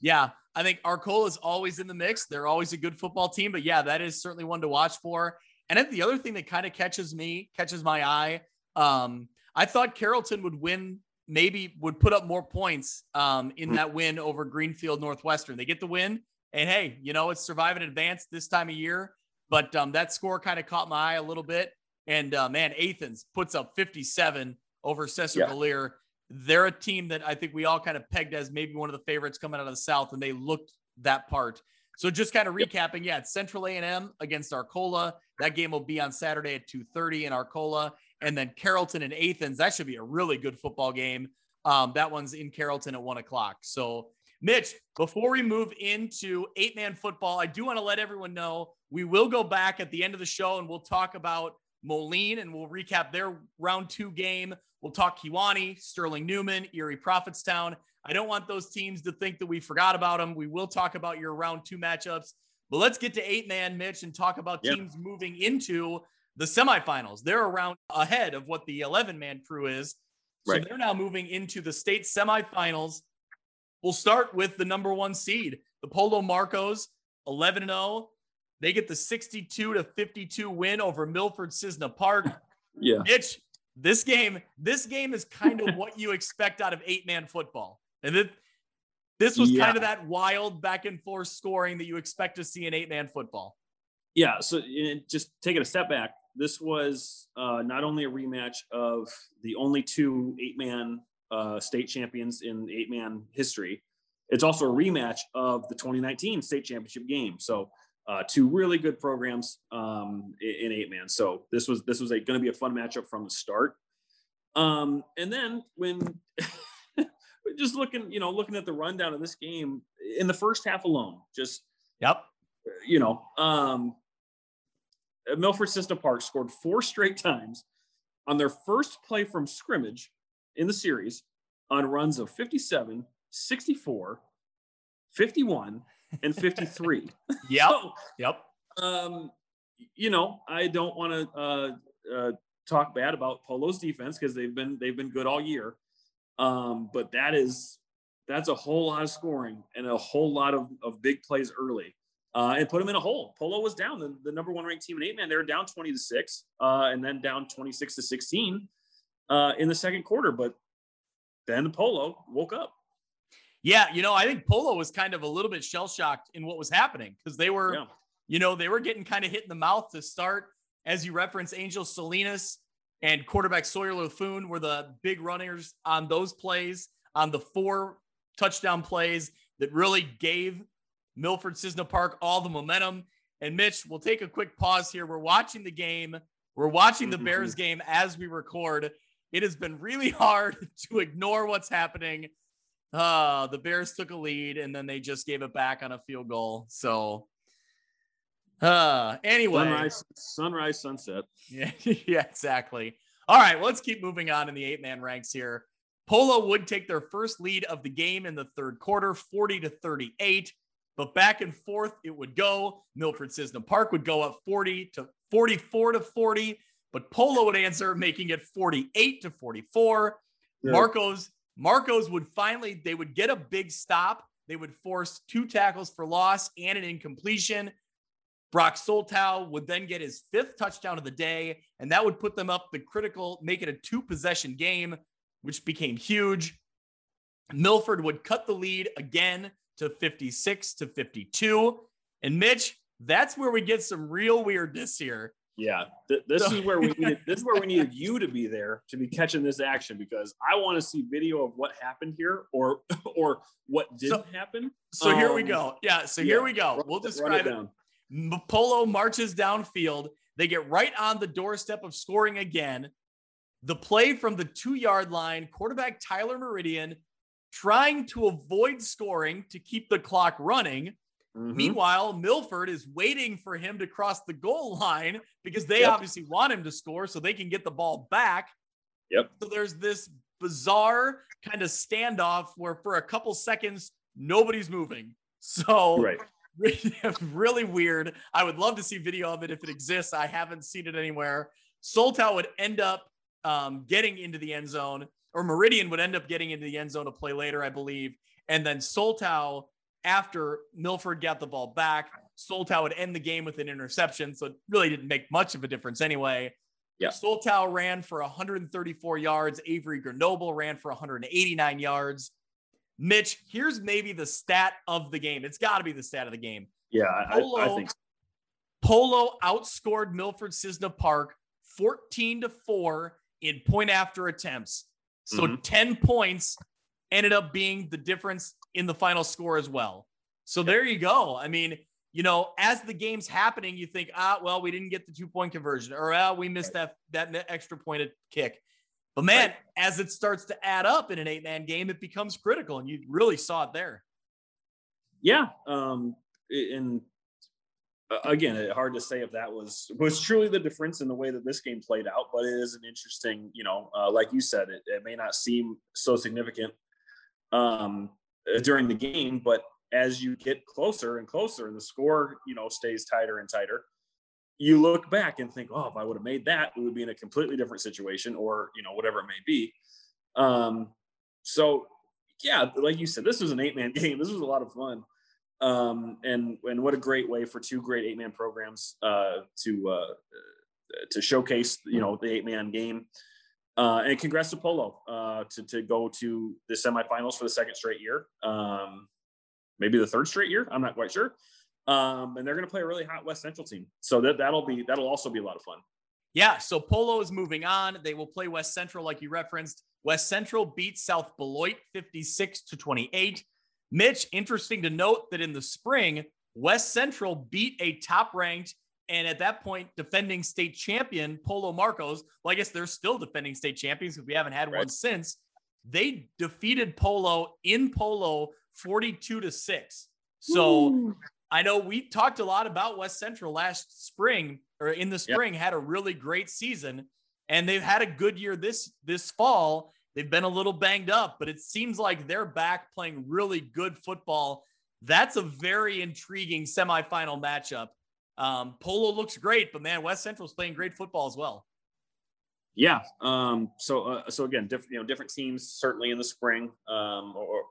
S1: Yeah, I think Arcola is always in the mix. They're always a good football team, but yeah, that is certainly one to watch for. And then the other thing that kind of catches me, catches my eye, um, I thought Carrollton would win, maybe would put up more points um, in that win over Greenfield Northwestern. They get the win, and hey, you know it's survive and advance this time of year. But um, that score kind of caught my eye a little bit. And uh, man, Athens puts up 57 over Cesar yeah they're a team that I think we all kind of pegged as maybe one of the favorites coming out of the South, and they looked that part. So just kind of recapping, yeah, it's Central A&M against Arcola. That game will be on Saturday at 2:30 in Arcola, and then Carrollton and Athens. That should be a really good football game. Um, that one's in Carrollton at one o'clock. So Mitch, before we move into eight man football, I do want to let everyone know we will go back at the end of the show and we'll talk about Moline and we'll recap their round two game. We'll talk Kewanee, Sterling Newman, Erie Prophetstown. I don't want those teams to think that we forgot about them. We will talk about your round two matchups, but let's get to eight man, Mitch, and talk about teams moving into the semifinals. They're around ahead of what the 11 man crew is. So right. they're now moving into the state semifinals. We'll start with the number one seed, the Polo Marcos, 11 0. They get the 62 to 52 win over Milford Cisna Park.
S3: Yeah.
S1: Mitch, this game, this game is kind of [laughs] what you expect out of eight man football. And it, this was yeah. kind of that wild back and forth scoring that you expect to see in eight man football.
S3: Yeah. So just taking a step back, this was uh, not only a rematch of the only two eight man uh, state champions in eight man history, it's also a rematch of the 2019 state championship game. So, uh, two really good programs um, in, in, eight man. So this was this was going to be a fun matchup from the start. Um, and then when [laughs] just looking, you know, looking at the rundown of this game in the first half alone, just
S1: yep,
S3: you know, um, Milford Cisna Park scored four straight times on their first play from scrimmage in the series on runs of 57, 64, 51, and 53. [laughs] [laughs]
S1: yep. so,
S3: yep. Um, you know, I don't want to uh, uh, talk bad about Polo's defense because they've been they've been good all year. Um, but that is that's a whole lot of scoring and a whole lot of, of big plays early uh, and put them in a hole. Polo was down the, the number one ranked team in eight man. They were down 20 to six uh, and then down 26 to 16 uh, in the second quarter. But then Polo woke up.
S1: Yeah. You know, I think Polo was kind of a little bit shell shocked in what was happening because they were, yeah. you know, they were getting kind of hit in the mouth to start. As you reference, Angel Salinas and quarterback Sawyer Laffoon were the big runners on those plays, on the four touchdown plays that really gave Milford Cisna Park, all the momentum. And Mitch, we'll take a quick pause here. We're watching the game. We're watching the Bears game as we record. It has been really [laughs] hard to ignore what's happening. Uh, the Bears took a lead and then they just gave it back on a field goal. So, uh, anyway,
S3: sunrise, sunrise, sunset.
S1: Yeah, [laughs] yeah, exactly. All right, well, let's keep moving on in the eight man ranks here. Polo would take their first lead of the game in the third quarter, 40 to 38. But back and forth it would go. Milford Cisna Park would go up 40 to 44 to 40, but Polo would answer, making it 48 to 44. Yeah. Marcos Marcos would finally they would get a big stop. They would force two tackles for loss and an incompletion. Brock Soltow would then get his fifth touchdown of the day, and that would put them up the critical, make it a two possession game, which became huge. Milford would cut the lead again to 56 to 52. And Mitch, that's where we get some real weirdness here.
S3: Yeah, th- this so, is where we needed, this is where we needed you to be there to be catching this action because I want to see video of what happened here or [laughs] or what didn't
S1: so,
S3: happen.
S1: So um, here we go. Yeah, so yeah, here we go. We'll describe it. it. Polo marches downfield. They get right on the doorstep of scoring again. The play from the two yard line, quarterback Tyler Meridian trying to avoid scoring to keep the clock running. Mm-hmm. Meanwhile, Milford is waiting for him to cross the goal line because they yep. obviously want him to score so they can get the ball back.
S3: Yep.
S1: So there's this bizarre kind of standoff where for a couple seconds nobody's moving. So
S3: right. [laughs]
S1: really weird. I would love to see video of it if it exists. I haven't seen it anywhere. Soltow would end up um, getting into the end zone or Meridian would end up getting into the end zone to play later, I believe. And then Soltow, after Milford got the ball back, Soltow would end the game with an interception. So it really didn't make much of a difference anyway.
S3: Yeah.
S1: Soltow ran for 134 yards. Avery Grenoble ran for 189 yards. Mitch, here's maybe the stat of the game. It's got to be the stat of the game.
S3: Yeah, Polo, I, I think so.
S1: Polo outscored Milford Cisna Park 14 to 4 in point after attempts. So mm-hmm. 10 points ended up being the difference in the final score as well. So there you go. I mean, you know, as the game's happening, you think, ah, well, we didn't get the two point conversion, or ah, we missed right. that that extra pointed kick. But man, right. as it starts to add up in an eight man game, it becomes critical, and you really saw it there.
S3: Yeah, um, and again, it's hard to say if that was was truly the difference in the way that this game played out, but it is an interesting, you know, uh, like you said, it, it, may not seem so significant um, uh, during the game, but as you get closer and closer, and the score, you know, stays tighter and tighter, you look back and think, oh, if I would have made that, we would be in a completely different situation, or you know, whatever it may be. Um, so, yeah, like you said, this was an eight man [laughs] game. This was a lot of fun. Um, and and what a great way for two great eight man programs uh, to uh, to showcase you know the eight man game. Uh, and congrats to Polo uh, to to go to the semifinals for the second straight year. Um, maybe the third straight year. I'm not quite sure. Um, and they're going to play a really hot West Central team, so that that'll be that'll also be a lot of fun.
S1: Yeah, so Polo is moving on. They will play West Central, like you referenced. West Central beat South Beloit 56 to 28. Mitch, interesting to note that in the spring, West Central beat a top ranked and at that point, defending state champion Polo Marcos. Well, I guess they're still defending state champions because we haven't had right. one since. They defeated Polo in Polo 42 to 6. So Ooh. I know we talked a lot about West Central last spring or in the spring, yep. had a really great season, and they've had a good year this this fall. They've been a little banged up, but it seems like they're back playing really good football. That's a very intriguing semifinal matchup. Um, Polo looks great, but man, West Central's playing great football as well.
S3: Yeah. Um, so, uh, so again, different, you know, different teams certainly in the spring, um, or, or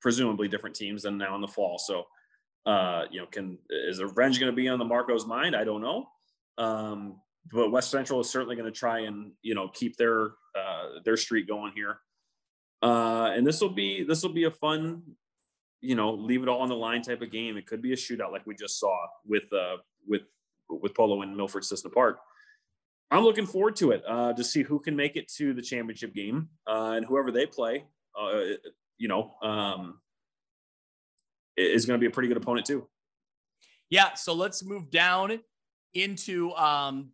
S3: presumably different teams than now in the fall. So, uh, you know, can is revenge going to be on the Marcos' mind? I don't know. Um, but West Central is certainly going to try and you know keep their uh, their streak going here. Uh, and this will be this will be a fun, you know, leave it all on the line type of game. It could be a shootout like we just saw with uh, with with Polo and Milford Cissna Park. I'm looking forward to it uh, to see who can make it to the championship game uh, and whoever they play. Uh, you know, um, is going to be a pretty good opponent too.
S1: Yeah. So let's move down into um,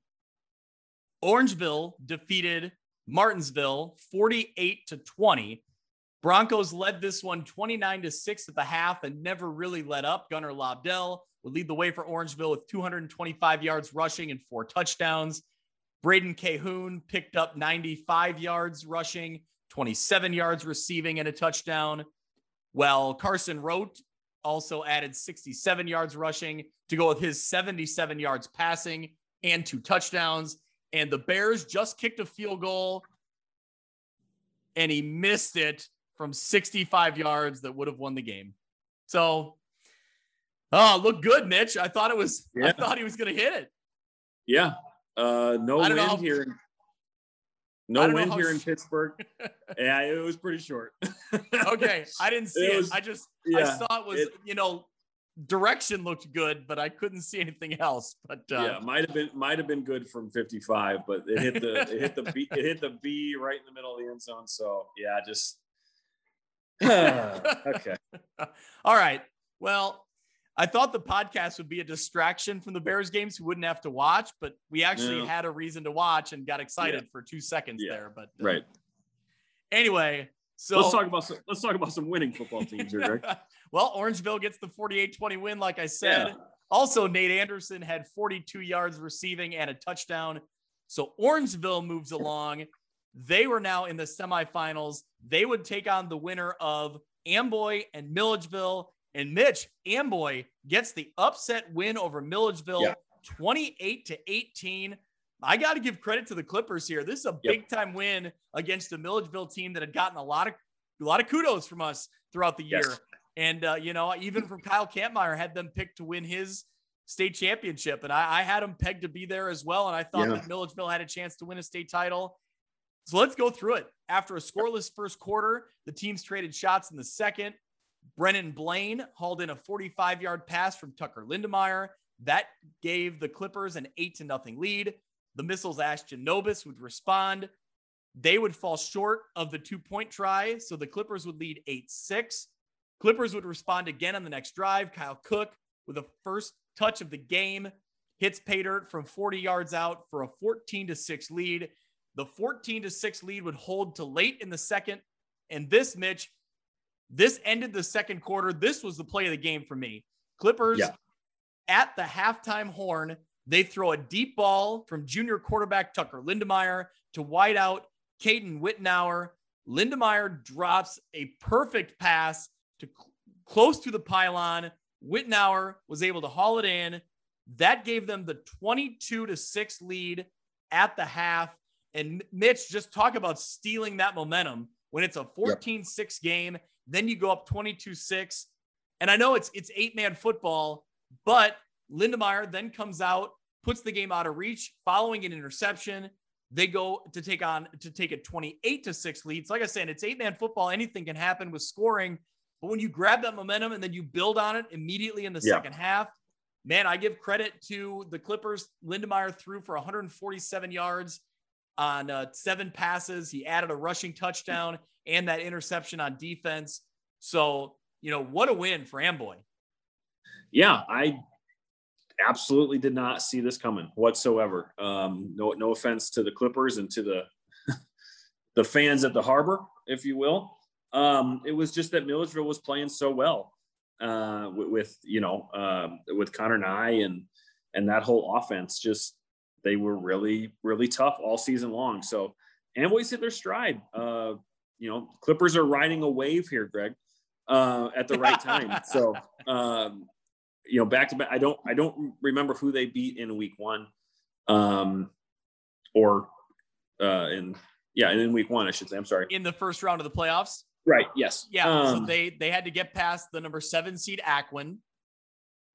S1: Orangeville defeated Martinsville 48 to 20. Broncos led this one 29 to 6 at the half and never really let up. Gunnar Lobdell would lead the way for Orangeville with 225 yards rushing and four touchdowns. Braden Cahoon picked up 95 yards rushing, 27 yards receiving, and a touchdown. Well, Carson Rote also added 67 yards rushing to go with his 77 yards passing and two touchdowns and the Bears just kicked a field goal and he missed it from 65 yards that would have won the game. So, oh, look good, Mitch. I thought it was, yeah. I thought he was going to hit it.
S3: Yeah. Uh, no wind how, here. [laughs] No wind here in Pittsburgh. [laughs] yeah, it was pretty short. [laughs]
S1: okay. I didn't see it. it. Was, I just, yeah, I saw it was, it, you know, direction looked good, but I couldn't see anything else. But uh,
S3: yeah, might have been might have been good from 55, but it hit the it hit the B [laughs] it hit the B right in the middle of the end zone. So yeah, just [laughs] okay.
S1: All right. Well, I thought the podcast would be a distraction from the Bears games. We wouldn't have to watch, but we actually no. had a reason to watch and got excited yeah. for two seconds yeah. there. But
S3: uh, right.
S1: Anyway, so
S3: let's talk about some, let's talk about some winning football teams here, Greg. [laughs]
S1: well, Orangeville gets the 48-20 win, like I said. Yeah. Also, Nate Anderson had 42 yards receiving and a touchdown. So Orangeville moves along. They were now in the semifinals. They would take on the winner of Amboy and Milledgeville. And Mitch, Amboy gets the upset win over Milledgeville, yeah. 28 to 18. I got to give credit to the Clippers here. This is a big time win against a Milledgeville team that had gotten a lot of a lot of kudos from us throughout the year. Yes. And uh, you know, even from Kyle Kampmeyer had them picked to win his state championship, and I, I had them pegged to be there as well. And I thought yeah. that Milledgeville had a chance to win a state title. So let's go through it. After a scoreless first quarter, the teams traded shots in the second. Brennan Blaine hauled in a 45 yard pass from Tucker Lindemeyer. That gave the Clippers an eight to nothing lead. The missiles Ashton Nobis would respond. They would fall short of the two point try. So the Clippers would lead 8 6. Clippers would respond again on the next drive. Kyle Cook, with a first touch of the game, hits pay dirt from 40 yards out for a 14 to 6 lead. The 14 to 6 lead would hold to late in the second. And this, Mitch, This ended the second quarter. This was the play of the game for me. Clippers
S3: Yeah.
S1: at the halftime horn, they throw a deep ball from junior quarterback Tucker Lindemeyer to wideout Caden Wittenauer. Lindemeyer drops a perfect pass to cl- close to the pylon. Wittenauer was able to haul it in. That gave them the 22 to 6 lead at the half. And Mitch, just talk about stealing that momentum when it's a 14 6 game. Then you go up 22 6. And I know it's it's eight man football, but Lindemeyer then comes out, puts the game out of reach, following an interception. They go to take on to take a 28 to 6 lead. So like I said, it's eight man football. Anything can happen with scoring. But when you grab that momentum and then you build on it immediately in the
S3: Yeah.
S1: second half, man, I give credit to the Clippers. Lindemeyer threw for 147 yards on uh, seven passes. He added a rushing touchdown and that interception on defense. So, you know, what a win for Amboy.
S3: Yeah, I absolutely did not see this coming whatsoever. Um, no, no offense to the Clippers and to the [laughs] the fans at the harbor, if you will. Um, it was just that Milledgeville was playing so well uh, with, with you know um, with Connor Nye and and that whole offense. Just they were really really tough all season long. So Amboys hit their stride. Uh, you know, Clippers are riding a wave here, Greg, uh, at the right time. [laughs] so um, you know, back to back. I don't I don't remember who they beat in week one, um, or uh, in yeah, and in week one, I should say. I'm sorry.
S1: In the first round of the playoffs.
S3: Right. Yes.
S1: Yeah. so
S3: Um,
S1: they they had to get past the number seven seed Aquin.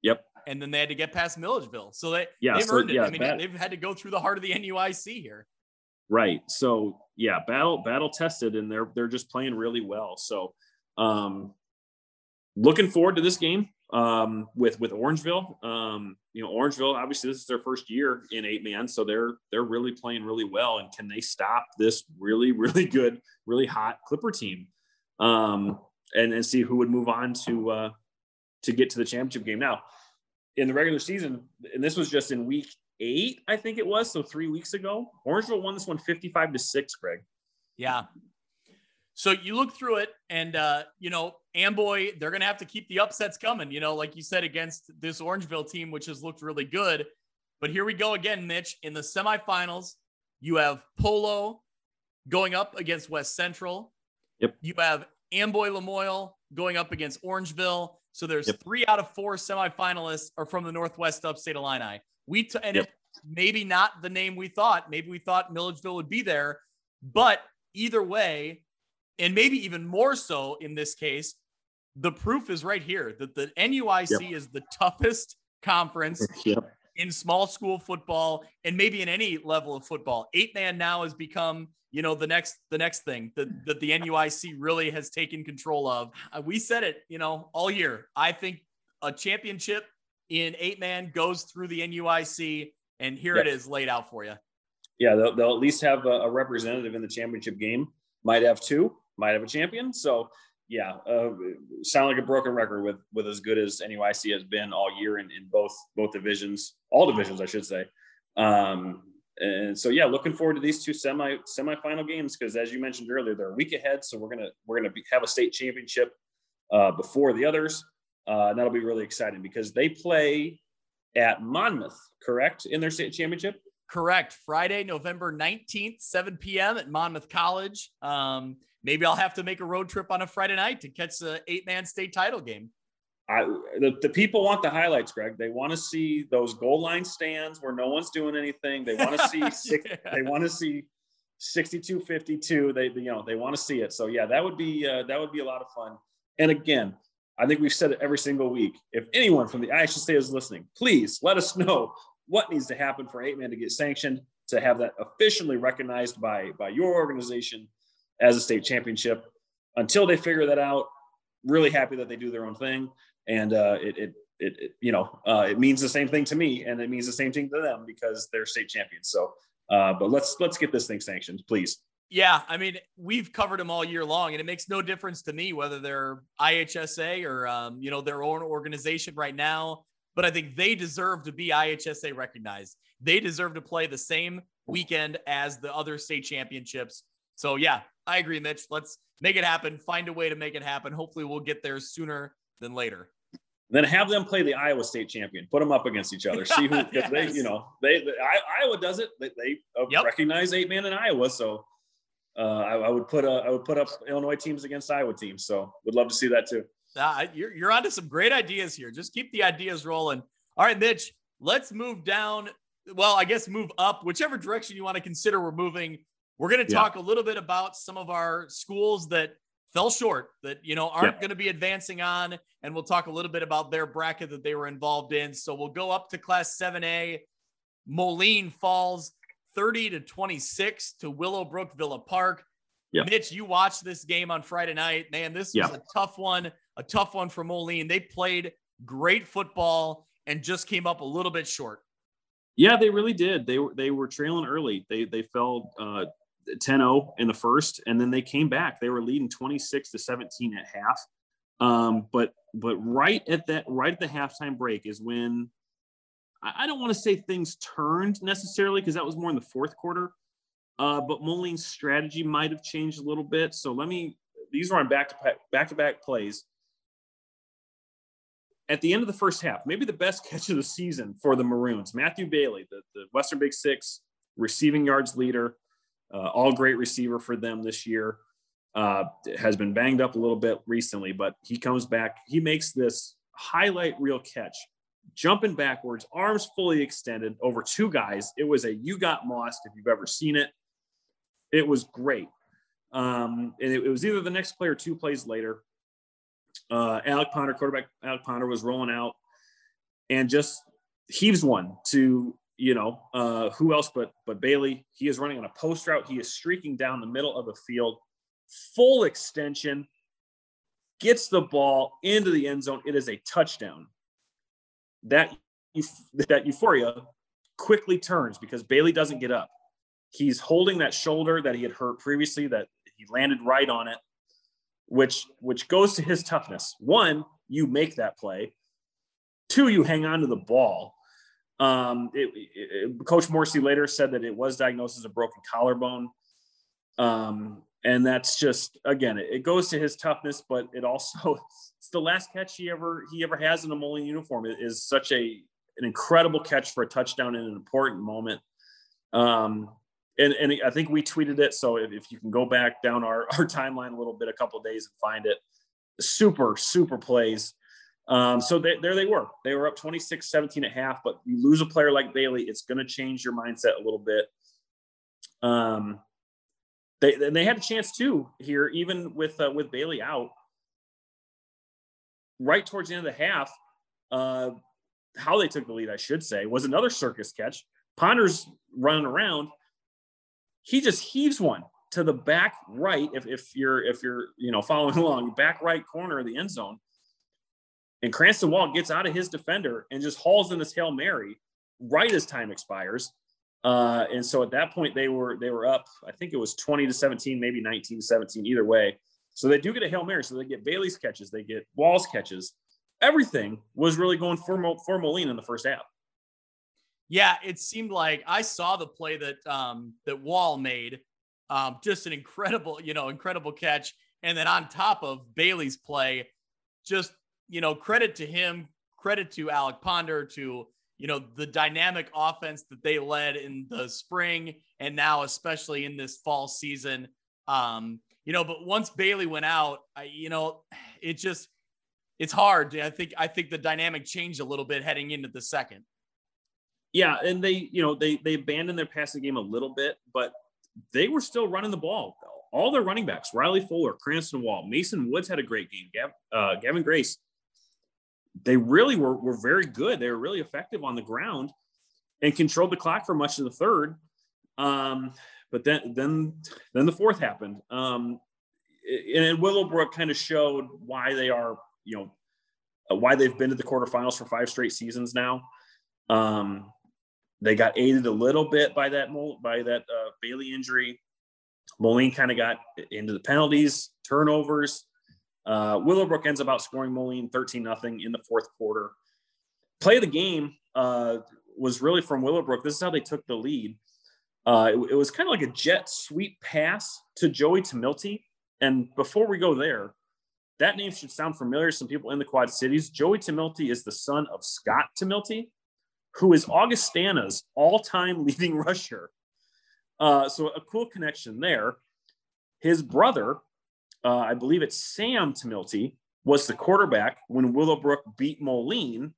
S3: Yep.
S1: And then they had to get past Milledgeville. So they,
S3: Yeah,
S1: they've
S3: so,
S1: earned it.
S3: yeah,
S1: I mean,
S3: that-
S1: they've had to go through the heart of the NUIC here.
S3: Right. So yeah, battle battle tested, and they're they're just playing really well. So um, looking forward to this game um, with with Orangeville. Um, you know, Orangeville obviously this is their first year in eight man, so they're they're really playing really well. And can they stop this really [laughs] really good, really hot Clipper team? Um, and and see who would move on to uh, to get to the championship game. Now, in the regular season, and this was just in week eight, I think it was. So three weeks ago, Orangeville won this one 55 to six, Greg.
S1: Yeah. So you look through it, and uh, you know, Amboy, they're gonna have to keep the upsets coming. You know, like you said, against this Orangeville team, which has looked really good. But here we go again, Mitch. In the semifinals, you have Polo going up against West Central.
S3: Yep.
S1: You have Amboy Lamoille going up against Orangeville. So there's
S3: Yep.
S1: three out of four semifinalists are from the Northwest Upstate Illini. We t- and
S3: Yep.
S1: it, maybe not the name we thought. Maybe we thought Milledgeville would be there, but either way, and maybe even more so in this case, the proof is right here that the NUIC is the toughest conference [laughs]
S3: Yep.
S1: in small school football and maybe in any level of football. Eight man now has become, you know, the next the next thing that, that the NUIC really has taken control of. Uh, we said it, you know, all year. I think a championship in eight man goes through the NUIC, and here it is laid out for you.
S3: Yeah, they'll, they'll at least have a, a representative in the championship game. Might have two, might have a champion. So yeah, uh, sound like a broken record with with as good as NUIC has been all year in, in both both divisions, all divisions, I should say. Um, and so yeah, looking forward to these two semi semifinal games because as you mentioned earlier, they're a week ahead. So we're gonna we're gonna be, have a state championship uh, before the others. Uh, and that'll be really exciting because they play at Monmouth, correct, in their state championship.
S1: Correct. Friday, November 19th, 7 p.m. at Monmouth College. Um, maybe I'll have to make a road trip on a Friday night to catch the eight man state title game.
S3: I, the, the people want the highlights, Greg. They want to see those goal line stands where no one's doing anything. They want to see [laughs] six,
S1: Yeah.
S3: they want to see 62 52. They you know, they want to see it. So yeah, that would be uh, that would be a lot of fun. And again, I think we've said it every single week. If anyone from the IHSA is listening, please let us know what needs to happen for eight man to get sanctioned to have that officially recognized by by your organization as a state championship. Until they figure that out, really happy that they do their own thing and uh, it, it, it, it, you know, uh, it means the same thing to me, and it means the same thing to them because they're state champions. So, uh, but let's let's get this thing sanctioned, please.
S1: Yeah, I mean, we've covered them all year long, and it makes no difference to me whether they're IHSA or um, you know their own organization right now. But I think they deserve to be IHSA recognized. They deserve to play the same weekend as the other state championships. So yeah, I agree, Mitch. Let's make it happen. Find a way to make it happen. Hopefully, we'll get there sooner than later.
S3: Then have them play the Iowa State champion. Put them up against each other. See who [laughs] yes. they, you know, they, they Iowa does it. They, they uh, yep. recognize eight man in Iowa, so uh, I, I, would put a, I would put up Illinois teams against Iowa teams. So would love to see that too.
S1: Uh, you're you're onto some great ideas here. Just keep the ideas rolling. All right, Mitch. Let's move down. Well, I guess move up, whichever direction you want to consider we're moving. We're going to talk yeah. a little bit about some of our schools that fell short that you know aren't yeah. going to be advancing on and we'll talk a little bit about their bracket that they were involved in. So we'll go up to class 7a moline falls 30 to 26 to willowbrook villa park. Yeah. mitch you watched this game on friday night. Man this was a tough one a tough one for moline. They played great football and just came up a little bit short.
S3: Yeah they really did. They were they were trailing early. They they fell uh 10-0 in the first and then they came back. They were leading 26 to 17 at half. Um, but but right at that right at the halftime break is when i, don't want to say things turned necessarily because that was more in the fourth quarter uh, but Moline's strategy might have changed a little bit. So let me these are on back to back to back plays. At the end of the first half maybe the best catch of the season for the maroons matthew bailey the, the western big six receiving yards leader uh, all great receiver for them this year. Uh, has been banged up a little bit recently, but he comes back. He makes this highlight reel catch, jumping backwards, arms fully extended over two guys. It was a you got mossed if you've ever seen it. It was great. Um, and it, it, was either the next play or two plays later. Uh, Alec Ponder, quarterback Alec Ponder, was rolling out and just heaves one to you know, uh, who else but but Bailey? He is running on a post route. He is streaking down the middle of the field, full extension, gets the ball into the end zone. It is a touchdown. That that euphoria quickly turns because Bailey doesn't get up. He's holding that shoulder that he had hurt previously. That he landed right on it, which which goes to his toughness. One, you make that play. Two, you hang on to the ball um, it, it, Coach Morrissey later said that it was diagnosed as a broken collarbone. Um, and that's just again, it, it, goes to his toughness, but it also [laughs] it's the last catch he ever he ever has in a Moline uniform. It is such a an incredible catch for a touchdown in an important moment. Um, and, and I think we tweeted it. So if, if you can go back down our, [laughs] our timeline a little bit, a couple days and find it, super, super plays. Um, so they, there they were. They were up 26 17 at half, but you lose a player like Bailey, it's going to change your mindset a little bit. Um, they, they had a chance too here, even with uh, with Bailey out. Right towards the end of the half, uh, how they took the lead, I should say, was another circus catch. Ponder's running around. He just heaves one to the back right. If, if you're if you're you know following [laughs] along, back right corner of the end zone and Cranston Wall gets out of his defender and just hauls in this Hail Mary right as time expires. Uh, and so at that point they were they were up, I think it was 20 to 17, maybe 19 to 17, either way. So they do get a Hail Mary. So they get Bailey's catches, they get Wall's catches. Everything was really going for, for Moline in the first half.
S1: Yeah, it seemed like I saw the play that um, that Wall made. Um, just an incredible, you know, incredible catch. And then on top of Bailey's play, just you know, credit to him, credit to Alec Ponder, to, you know, the dynamic offense that they led in the spring and now, especially in this fall season. Um, you know, but once Bailey went out, I, you know, it just, it's hard. I think, I think the dynamic changed a little bit heading into the second.
S3: Yeah. And they, you know, they, they abandoned their passing game a little bit, but they were still running the ball. All their running backs, Riley Fuller, Cranston Wall, Mason Woods had a great game. Gav, uh, Gavin Grace they really were, were very good. They were really effective on the ground and controlled the clock for much of the third. Um, but then, then, then the fourth happened. Um, and Willowbrook kind of showed why they are, you know, uh, why they've been to the quarterfinals for five straight seasons now. Um, they got aided a little bit by that by that uh, Bailey injury. Moline kind of got into the penalties, turnovers. Uh, Willowbrook ends up outscoring Moline 13 nothing in the fourth quarter. Play of the game uh, was really from Willowbrook. This is how they took the lead. Uh, it, it, was kind of like a jet sweep pass to Joey Tamilty. And before we go there, that name should sound familiar to some people in the Quad Cities. Joey Tamilty is the son of Scott Tamilty, who is Augustana's all-time [laughs] leading rusher. Uh, so a cool connection there. His brother, uh, I believe it's Sam Tamilty, was the quarterback when Willowbrook beat Moline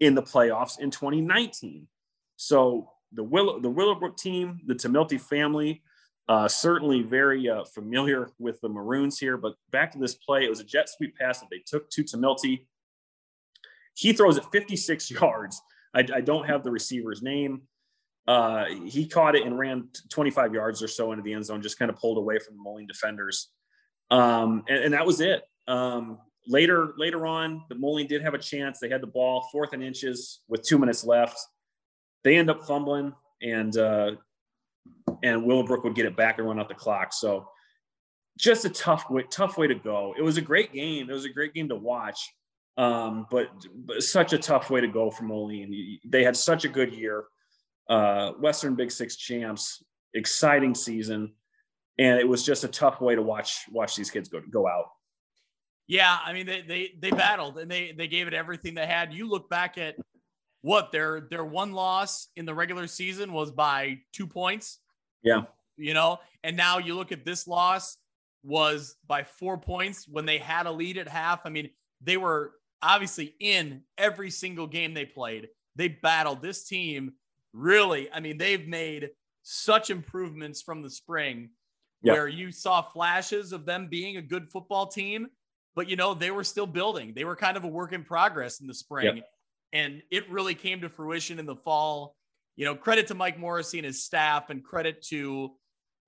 S3: in the playoffs in 2019. So the Willow the Willowbrook team, the Tamilty family, uh, certainly very uh, familiar with the Maroons here. But back to this play, it was a jet sweep pass that they took to Tamilty. He throws it 56 [laughs] yards. I, I don't have the receiver's name. Uh, he caught it and ran 25 yards or so into the end zone, just kind of pulled away from the Moline defenders. Um, and, and, that was it. Um, later, later on, the Moline did have a chance. They had the ball, fourth and inches with two minutes left. They end up fumbling, and uh, and Willowbrook would get it back and run out the clock. So just a tough way, tough way to go. It was a great game. It was a great game to watch. Um, but, but such a tough way to go for Moline. They had such a good year. Uh, Western Big Six champs, exciting season, and it was just a tough way to watch watch these kids go go out.
S1: Yeah, I mean they they they battled and they they gave it everything they had. You look back at what their their one loss in the regular season was by two points.
S3: Yeah.
S1: You know, and now you look at this loss was by four points when they had a lead at half. I mean, they were obviously in every single game they played. They battled this team really. I mean, they've made such improvements from the spring where you saw flashes of them being a good football team, but you know, they were still building. They were kind of a work in progress in the spring. And it really came to fruition in the fall you know, credit to Mike Morrissey and his staff, and credit to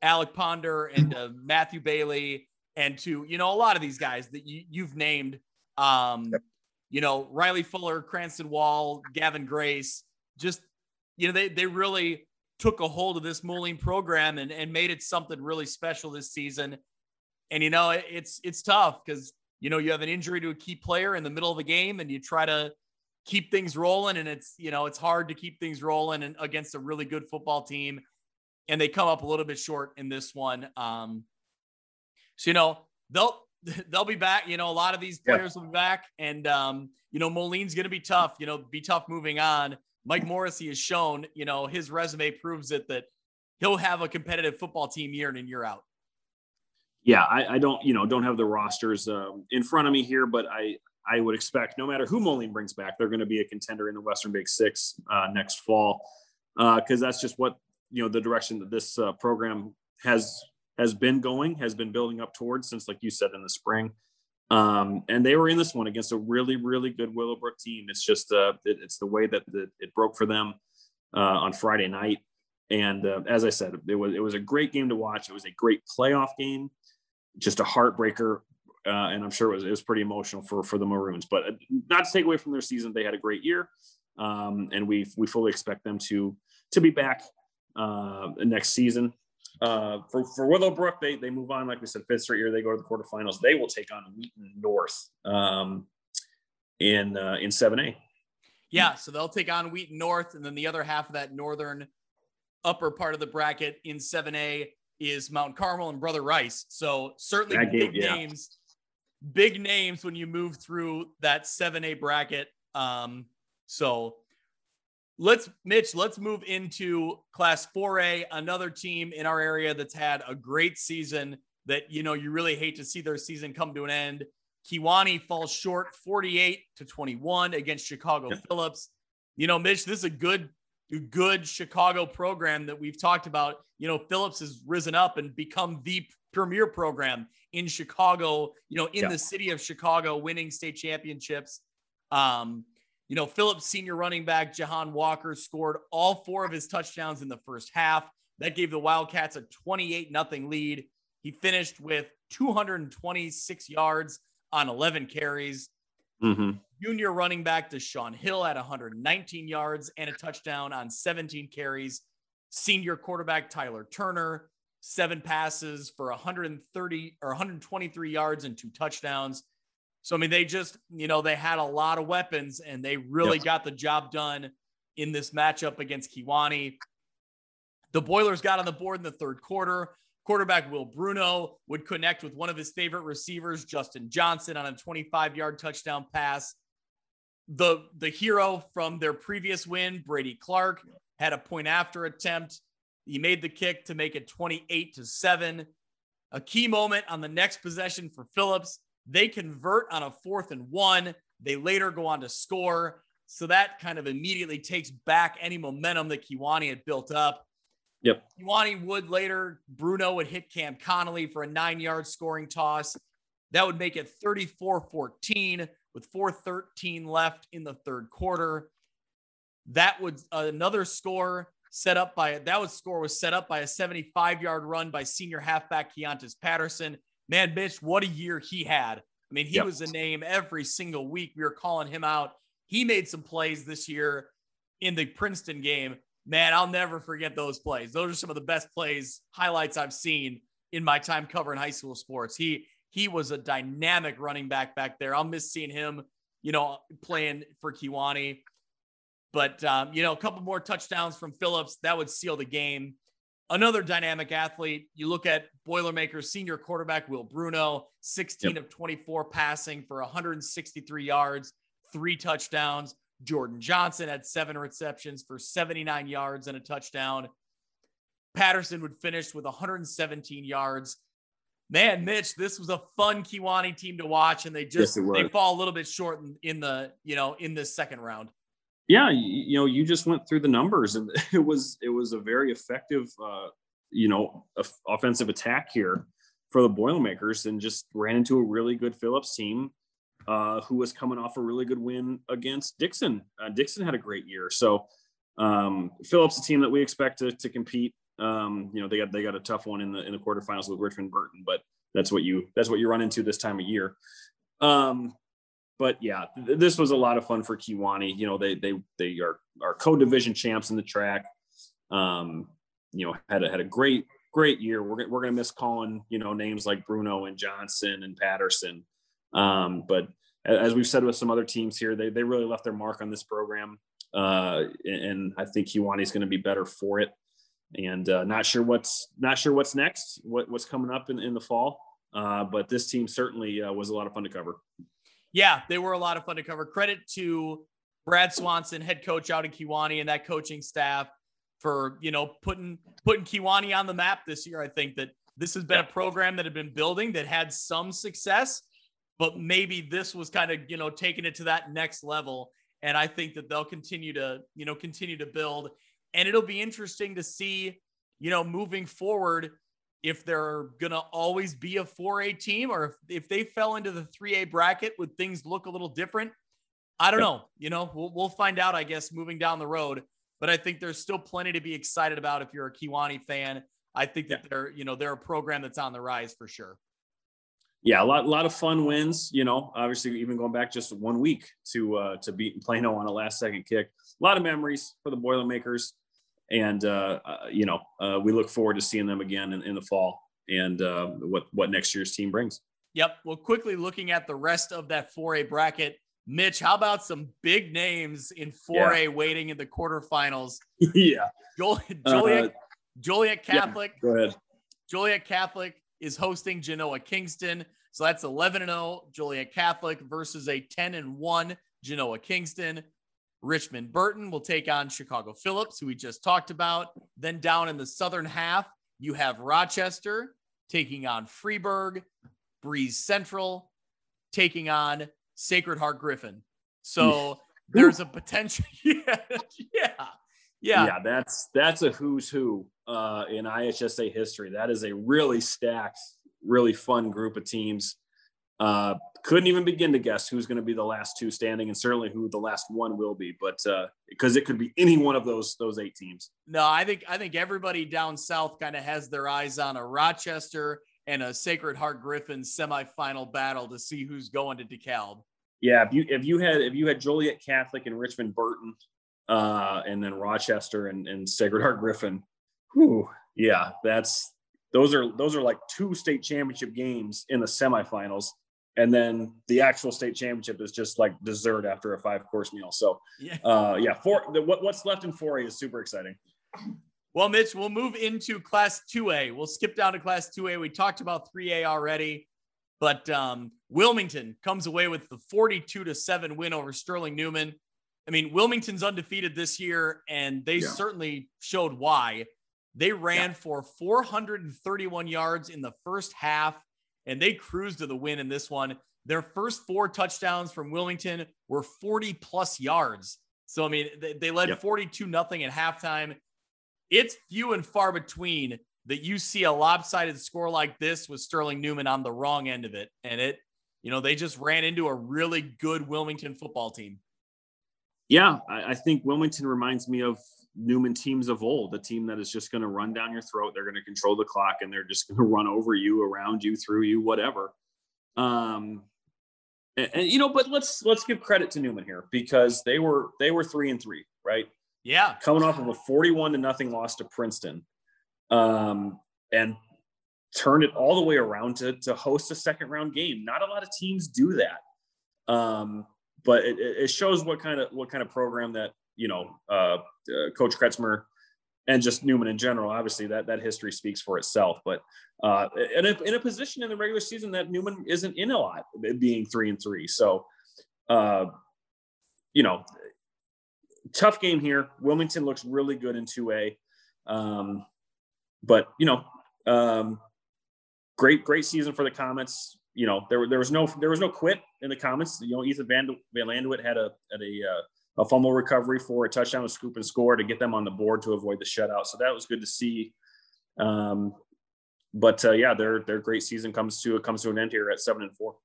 S1: Alec Ponder and uh, Matthew Bailey, and to you know a lot of these guys that you, you've named. Um, you know, Riley Fuller, Cranston Wall, Gavin Grace, just you know, they they really took a hold of this Moline program and, and made it something really special this season. And you know, it's it's tough because you know you have an injury to a key player in the middle of a game, and you try to keep things rolling. And it's, you know, it's hard to keep things rolling and against a really good football team. And they come up a little bit short in this one. Um, so, you know, they'll, [laughs] they'll be back. You know, a lot of these players yeah. will be back. And, um, you know, Moline's going to be tough, you know, be tough moving on. Mike Morrissey has shown, you know, his resume proves it that he'll have a competitive football team year in and year out.
S3: Yeah, I, I don't, you know, don't have the rosters um, in front of me here, but I, I would expect no matter who Moline brings back, they're going to be a contender in the Western Big Six uh, next fall because uh, that's just what you know the direction that this uh, program has has been going, has been building up towards since, like you said, in the spring. Um, and they were in this one against a really, really good Willowbrook team. It's just uh, it, it's the way that the, it broke for them uh, on Friday night. And uh, as I said, it was it was a great game to watch. It was a great playoff game, just a heartbreaker uh, and I'm sure it was, it was pretty emotional for for the Maroons. But uh, not to take away from their season, they had a great year, um, and we we fully expect them to to be back uh, next season. Uh, for for Willowbrook, they they move on like we said, fifth straight year. They go to the quarterfinals. They will take on Wheaton North um, in uh, in seven A.
S1: Yeah, so they'll take on Wheaton North, and then the other half of that northern upper part of the bracket in seven A is Mount Carmel and Brother Rice. So certainly that big game, yeah. names big names when you move through that 7A bracket. Um, so let's, Mitch, let's move into Class 4A, another team in our area that's had a great season that, you know, you really hate to see their season come to an end. Kewanee falls short 48 to 21 against Chicago yeah. Phillips. You know, Mitch, this is a good, good Chicago program that we've talked about. You know, Phillips has risen up and become the premier program in Chicago, you know, in yeah. the city of Chicago, winning state championships. Um, you know, Phillips senior running back Jahan Walker scored all four of his touchdowns in the first half. That gave the Wildcats a 28 nothing lead. He finished with 226 yards on 11 carries. Mm-hmm. Junior running back Deshaun Hill had 119 yards and a touchdown on 17 carries. Senior quarterback Tyler Turner seven passes for 130 or 123 yards and two touchdowns. So, I mean, they just, you know, they had a lot of weapons and they really yep. got the job done in this matchup against Kewanee. The Boilers got on the board in the third quarter. Quarterback Will Bruno would connect with one of his favorite receivers, Justin Johnson, on a 25 yard touchdown pass. The, the hero from their previous win, Brady Clark, had a point after attempt. He made the kick to make it 28 to 7. A key moment on the next possession for Phillips. They convert on a fourth and one. They later go on to score. So that kind of immediately takes back any momentum that Kewanee had built up.
S3: Yep.
S1: Kewanee would later, Bruno would hit Cam Connolly for a nine yard scoring toss. That would make it 34 14 with 413 left in the third quarter. That would uh, another score set up by that was score was set up by a 75 yard run by senior halfback Keontis Patterson. Man, Mitch, what a year he had. I mean, he yep. was a name every single week. We were calling him out. He made some plays this year in the Princeton game man, I'll never forget those plays. Those are some of the best plays, highlights I've seen in my time covering high school sports. He he was a dynamic running back back there. I'll miss seeing him, you know, playing for Kewanee. But um, you know, a couple more touchdowns from Phillips that would seal the game. Another dynamic athlete. You look at Boilermakers senior quarterback Will Bruno, 16 yep. of 24 passing for 163 yards, three touchdowns. Jordan Johnson had seven receptions for 79 yards and a touchdown. Patterson would finish with 117 yards. Man, Mitch, this was a fun Kewanee team to watch, and they just yes, they fall a little bit short in, in the you know in this second round.
S3: Yeah, you, you, know, you just went through the numbers, and [laughs] it was it was a very effective, uh, you know, offensive attack here for the Boilermakers, and just ran into a really good Phillips team uh, who was coming off a really good win against Dixon. Uh, Dixon had a great year. So um, Phillips, a team that we expect to, to compete. Um, you know, they got they got a tough one in the in the quarterfinals with Richmond Burton, but that's what you that's what you run into this time of year. Um, but yeah, th- this was a lot of fun for Kewanee. You know, they they they are are co-division champs in the track. Um, you know, had a, had a great great year. We're we're gonna miss calling you know names like Bruno and Johnson and Patterson. Um, but as we've said with some other teams here, they, they really left their mark on this program. Uh, and I think Kewanee is going to be better for it. And uh, not sure what's not sure what's next, what, what's coming up in, in the fall. Uh, but this team certainly uh, was a lot of fun to cover.
S1: Yeah, they were a lot of fun to cover. Credit to Brad Swanson, head coach out in Kewanee, and that coaching staff for you know putting putting Kewanee on the map this year. I think that this has been a program that had been building that had some success but maybe this was kind of you know taking it to that next level and i think that they'll continue to you know continue to build and it'll be interesting to see you know moving forward if they're going to always be a 4A team or if, if they fell into the 3A bracket would things look a little different i don't yep. know you know we'll, we'll find out i guess moving down the road but i think there's still plenty to be excited about if you're a Kewanee fan i think that they're you know they're a program that's on the rise for sure
S3: yeah, a lot, a lot of fun wins. You know, obviously, even going back just one week to uh, to beat Plano on a last second kick. A lot of memories for the Boilermakers, and uh, uh, you know, uh, we look forward to seeing them again in, in the fall and uh, what what next year's team brings.
S1: Yep. Well, quickly looking at the rest of that 4A bracket, Mitch, how about some big names in 4A yeah. waiting in the quarterfinals? [laughs]
S3: yeah.
S1: Joliet, Joliet, Joliet Catholic.
S3: Yeah, go ahead.
S1: Joliet Catholic is hosting Genoa Kingston. So that's 11 and 0 Joliet Catholic versus a 10 and 1 Genoa Kingston. Richmond Burton will take on Chicago Phillips, who we just talked about. Then down in the southern half, you have Rochester taking on Freeburg, Breese Central taking on Sacred Heart Griffin. So there's a potential. yeah, [laughs] yeah, yeah.
S3: Yeah, that's that's a who's who uh, in IHSA history. That is a really stacked, really fun group of teams. Uh, couldn't even begin to guess who's going to be the last two standing, and certainly who the last one will be. But because uh, it could be any one of those those eight teams.
S1: No, I think I think everybody down south kind of has their eyes on a Rochester and a Sacred Heart Griffins semifinal battle to see who's going to DeKalb.
S3: Yeah, if you if you had if you had Joliet Catholic and Richmond Burton, uh, and then Rochester and, and Sacred Heart Griffin, Whew, yeah, that's those are those are like two state championship games in the semifinals, and then the actual state championship is just like dessert after a five course meal. So, yeah, uh, yeah, four. The, what, what's left in four A is super exciting.
S1: Well, Mitch, we'll move into Class 2A. We'll skip down to Class 2A. We talked about 3A already, but um, Wilmington comes away with the 42 to 7 win over Sterling Newman. I mean, Wilmington's undefeated this year, and they yeah. certainly showed why. They ran yeah. for 431 yards in the first half, and they cruised to the win in this one. Their first four touchdowns from Wilmington were 40 plus yards. So, I mean, they, they led 42 nothing at halftime. It's few and far between that you see a lopsided score like this with Sterling Newman on the wrong end of it. And it, you know, they just ran into a really good Wilmington football team.
S3: Yeah, I, I think Wilmington reminds me of Newman teams of old, a team that is just going to run down your throat. They're going to control the clock and they're just going to run over you, around you, through you, whatever. Um, and, and, you know, but let's let's give credit to Newman here because they were they were three and three, right?
S1: Yeah,
S3: coming off of a forty-one to nothing loss to Princeton, um, and turned it all the way around to to host a second round game. Not a lot of teams do that. Um, but it, it shows what kind of what kind of program that you know uh, uh, Coach Kretzmer and just Newman in general. Obviously, that that history speaks for itself. But uh, in a, in a position in the regular season that Newman isn't in a lot, being three and three. So, uh, you know, tough game here. Wilmington looks really good in two A, um, but you know, um, great great season for the Comets you know, there, there was no there was no quit in the comments. You know, Ethan Van Van Landewit had a had a uh, a fumble recovery for a touchdown, a scoop and score to get them on the board to avoid the shutout. So that was good to see. Um, but uh, yeah, their their great season comes to comes to an end here at seven and four.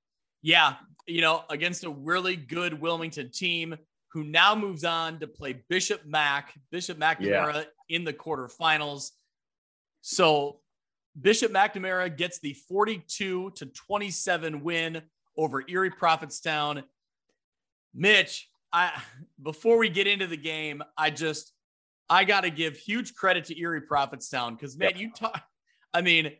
S1: Yeah, you know, against a really good Wilmington team who now moves on to play Bishop Mac, Bishop McNamara yeah. in the quarterfinals. So Bishop McNamara gets the 42 to 27 win over Erie Prophetstown. Mitch, I before we get into the game, I just I got to give huge credit to Erie Prophetstown because man, you talk. I mean,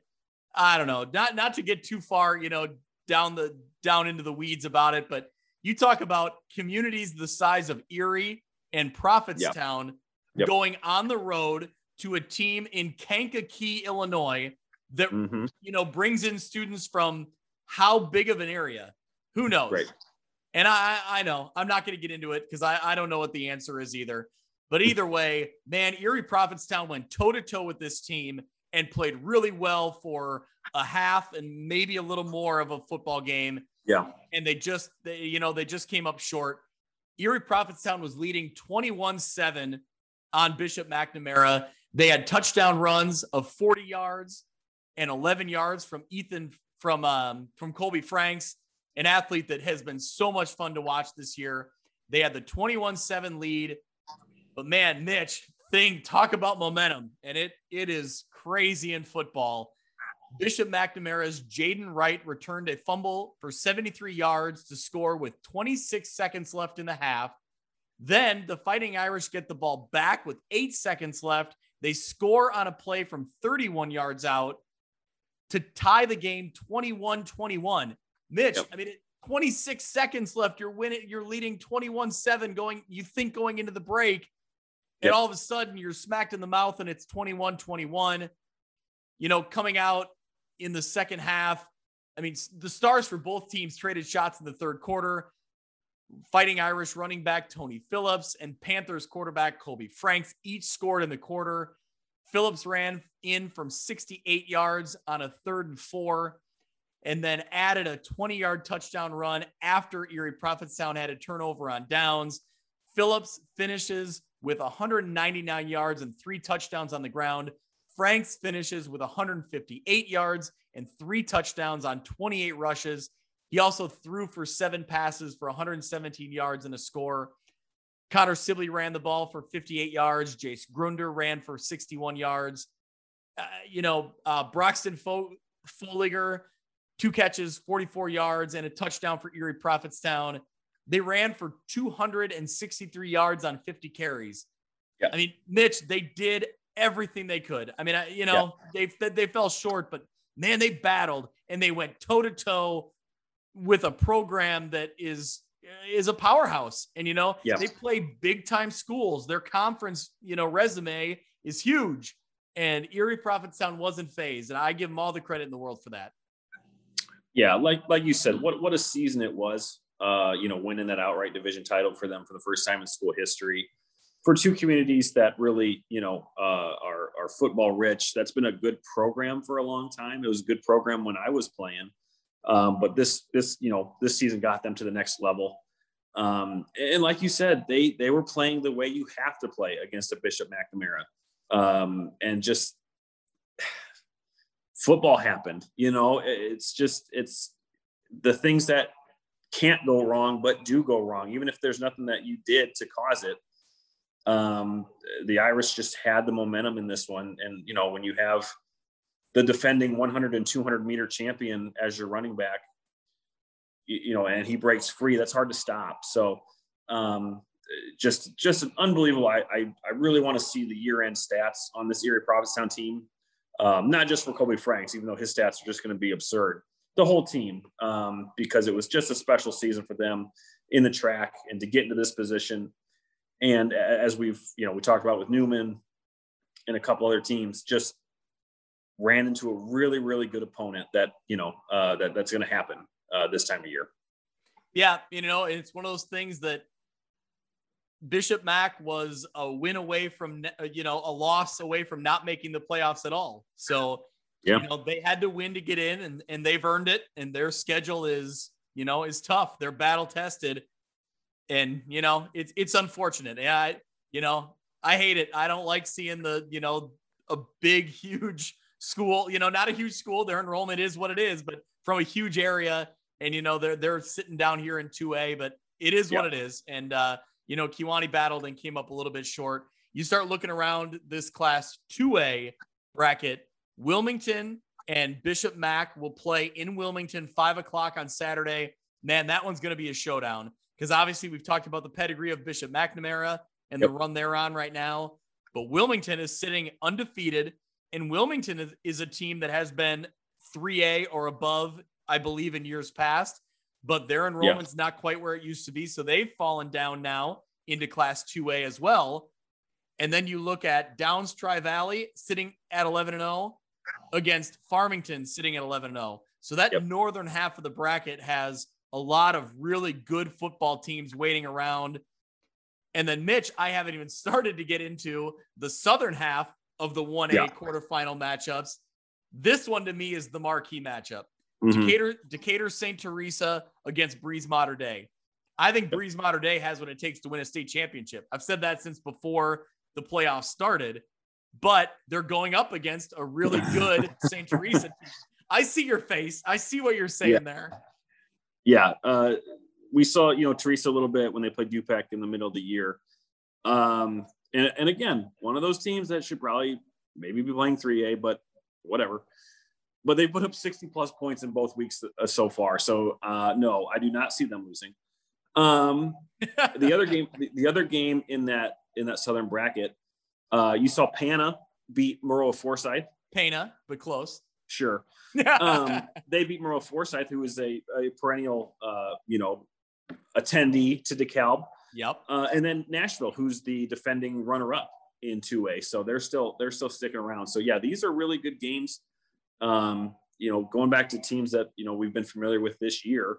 S1: I don't know, not not to get too far, you know, down the down into the weeds about it, but you talk about communities the size of Erie and Prophetstown yep. Yep. going on the road to a team in Kankakee, Illinois, that mm-hmm. you know brings in students from how big of an area? Who knows? And i i know i'm not going to get into it because I, I don't know what the answer is either. But either way man erie prophetstown went toe-to-toe with this team and played really well for a half and maybe a little more of a football game.
S3: Yeah.
S1: And they just they, you know they just came up short. Erie prophetstown was leading 21-7 on bishop mcnamara. They had touchdown runs of 40 yards and 11 yards from Ethan from um, from Colby Franks, an athlete that has been so much fun to watch this year. They had the 21-7 lead, but man, Mitch, thing talk about momentum, and it it is crazy in football. Bishop McNamara's Jaden Wright returned a fumble for 73 yards to score with 26 seconds left in the half. Then the Fighting Irish get the ball back with eight seconds left. They score on a play from 31 yards out to tie the game 21 21. Mitch, yep. I mean, 26 seconds left. You're winning, you're leading 21 7 going, you think going into the break. And all of a sudden you're smacked in the mouth and it's 21 21. You know, coming out in the second half. I mean, the stars for both teams traded shots in the third quarter. Fighting Irish running back Tony Phillips and Panthers quarterback Colby Franks each scored in the quarter. Phillips ran in from 68 yards on a third and four, and then added a 20 yard touchdown run after Erie Prophetstown had a turnover on downs. Phillips finishes with 199 yards and three touchdowns on the ground. Franks finishes with 158 yards and three touchdowns on 28 rushes. He also threw for seven passes for 117 yards and a score. Connor Sibley ran the ball for 58 yards. Jace Grunder ran for 61 yards. Uh, you know, uh, Broxton Fo- Foliger, two catches, 44 yards, and a touchdown for Erie Prophetstown. They ran for 263 yards on 50 carries. Yeah. I mean, Mitch, they did everything they could. I mean, I, you know, yeah. they they fell short, but man, they battled and they went toe to toe with a program that is is a powerhouse and you know yes. they play big time schools their conference you know resume is huge. And Erie Prophetstown wasn't phased. And I give them all the credit in the world for that.
S3: Yeah, like like you said, what what a season it was. Uh, you know, winning that outright division title for them for the first time in school history. For two communities that really, you know, uh, are are football rich. That's been a good program for a long time. It was a good program when I was playing, um, but this this you know this season got them to the next level. Um, and like you said, they they were playing the way you have to play against a Bishop McNamara, um, and just [sighs] football happened. You know, it's just it's the things that can't go wrong but do go wrong, even if there's nothing that you did to cause it. Um, the Irish just had the momentum in this one, and you know when you have the defending 100 and 200 meter champion as your running back you know, and he breaks free. That's hard to stop. So, um, just just an unbelievable. I, I, I really want to see the year end stats on this Erie Prophetstown team, um, not just for Kobe Franks, even though his stats are just going to be absurd. The whole team, um, because it was just a special season for them in the track and to get into this position. And as we've you know we talked about with Newman and a couple other teams, just ran into a really really good opponent that you know uh, that that's going to happen uh, this time of year.
S1: Yeah, you know, it's one of those things that Bishop Mac was a win away from, uh, you know, a loss away from not making the playoffs at all. So, yeah. you know, they had to win to get in and, and they've earned it. And their schedule is, you know, is tough. They're battle tested. And, you know, it's, it's unfortunate. Yeah. I, you know, I hate it. I don't like seeing the, you know, a big, [laughs] huge school, you know, not a huge school. Their enrollment is what it is, but from a huge area and you know they're they're sitting down here in 2A, but it is yep. what it is. And uh, you know, Kewanee battled and came up a little bit short. You start looking around this class 2A bracket, Wilmington and Bishop Mac will play in Wilmington five o'clock on Saturday. Man, that one's going to be a showdown because obviously we've talked about the pedigree of Bishop McNamara and yep. the run they're on right now. But Wilmington is sitting undefeated, and Wilmington is, is a team that has been 3A or above I believe, in years past, but their enrollment's yeah. not quite where it used to be. So they've fallen down now into class 2A as well. And then you look at Downs Tri Valley sitting at 11 and 0 against Farmington sitting at 11 and 0. So that yep. northern half of the bracket has a lot of really good football teams waiting around. And then Mitch, I haven't even [laughs] started to get into the southern half of the 1A yeah. quarterfinal matchups. This one to me is the marquee matchup. Mm-hmm. Decatur, Decatur St. Teresa against Breese Mater Dei. I think Breese Mater Dei has what it takes to win a state championship. I've said that since before the playoffs started, but they're going up against a really [laughs] good St. Teresa. I see your face. I see what you're saying
S3: yeah.
S1: there.
S3: Yeah. Uh, we saw, you know, Teresa a little bit when they played Dupec in the middle of the year. Um, and, and again, one of those teams that should probably maybe be playing 3A, but whatever but they put up 60 plus points in both weeks uh, so far. So uh, no, I do not see them losing. Um, [laughs] the other game, the, the, other game in that in that southern bracket, uh, you saw Pana beat Maroa Forsyth.
S1: Pana, but close.
S3: Sure. [laughs] um, they beat Maroa Forsyth, who is a, a perennial, uh, you know, attendee to DeKalb.
S1: Yep.
S3: Uh, and then Nashville, who's the defending runner-up in 2A. So they're still they're still sticking around. So yeah, these are really good games. Um, you know, going back to teams that you know we've been familiar with this year,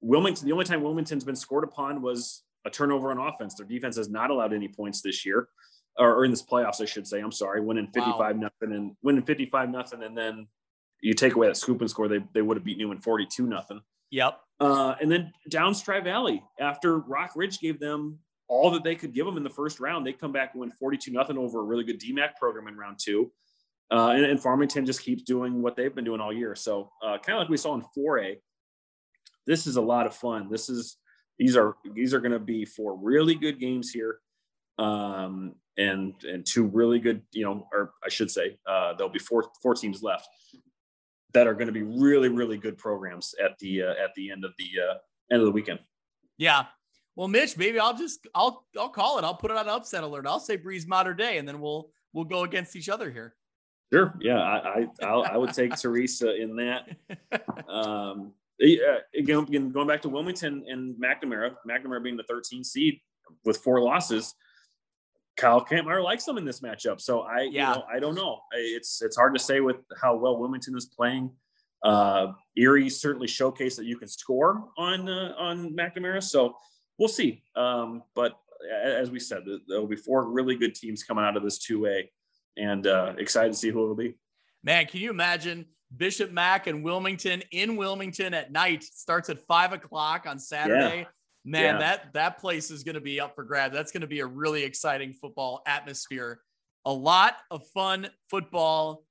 S3: Wilmington. The only time Wilmington's been scored upon was a turnover on offense. Their defense has not allowed any points this year, or, in this playoffs, I should say. I'm sorry, winning 55 wow. nothing and winning 55 nothing, and then you take away that scoop and score, they they would have beat Newman 42 nothing.
S1: Yep.
S3: Uh, and then Downs Tri Valley, after Rock Ridge gave them all that they could give them in the first round, they come back and win 42 nothing over a really good DMAC program in round two. Uh, and, and, Farmington just keeps doing what they've been doing all year. So uh, kind of like we saw in 4A, this is a lot of fun. This is these are these are going to be four really good games here, um, and and two really good, you know, or I should say, uh, there'll be four four teams left that are going to be really really good programs at the uh, at the end of the uh, end of the weekend.
S1: Yeah. Well, Mitch, maybe I'll just I'll I'll call it. I'll put it on upset alert. I'll say Breese Mater Dei, and then we'll we'll go against each other here.
S3: Sure. Yeah, I I, I would take [laughs] Teresa in that. [laughs] Um, yeah, again, going back to Wilmington and McNamara, McNamara being the 13 seed with four losses, Kyle Kampmeyer likes them in this matchup. So I, yeah. you know, I don't know. It's it's hard to say with how well Wilmington is playing. Uh, Erie certainly showcased that you can score on uh, on McNamara. So we'll see. Um, but as we said, there'll be four really good teams coming out of this two A, and uh, excited to see who it'll be.
S1: Man, can you imagine Bishop Mac and Wilmington in Wilmington at night? Starts at five o'clock on Saturday. Yeah man, yeah. that that place is going to be up for grabs. That's going to be a really exciting football atmosphere. A lot of fun football.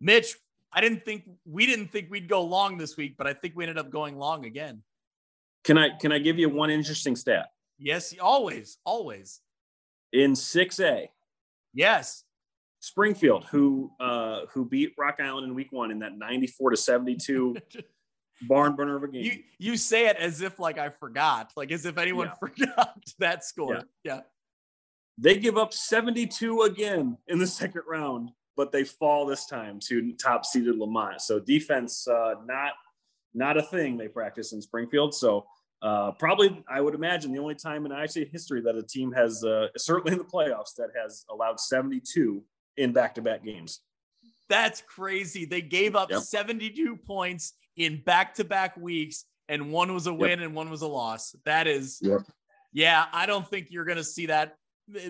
S1: Mitch, I didn't think we didn't think we'd go long this week, but I think we ended up going long again.
S3: Can I can I give you one interesting stat?
S1: Yes, always, always.
S3: In 6A.
S1: Yes.
S3: Springfield, who uh, who beat Rock Island in week one in that 94 to 72 [laughs] barn burner of a game.
S1: You you say it as if like I forgot, like as if anyone yeah. [laughs] forgot that score. Yeah. yeah.
S3: They give up 72 again in the second round, but they fall this time to top seeded Lemont. So defense uh, not not a thing they practice in Springfield. So uh, probably I would imagine the only time in IHA history that a team has uh, certainly in the playoffs that has allowed 72 in back-to-back games.
S1: That's crazy. They gave up yep. 72 points in back to back weeks, and one was a win yep. and one was a loss. That is, yep. yeah, I don't think you're going to see that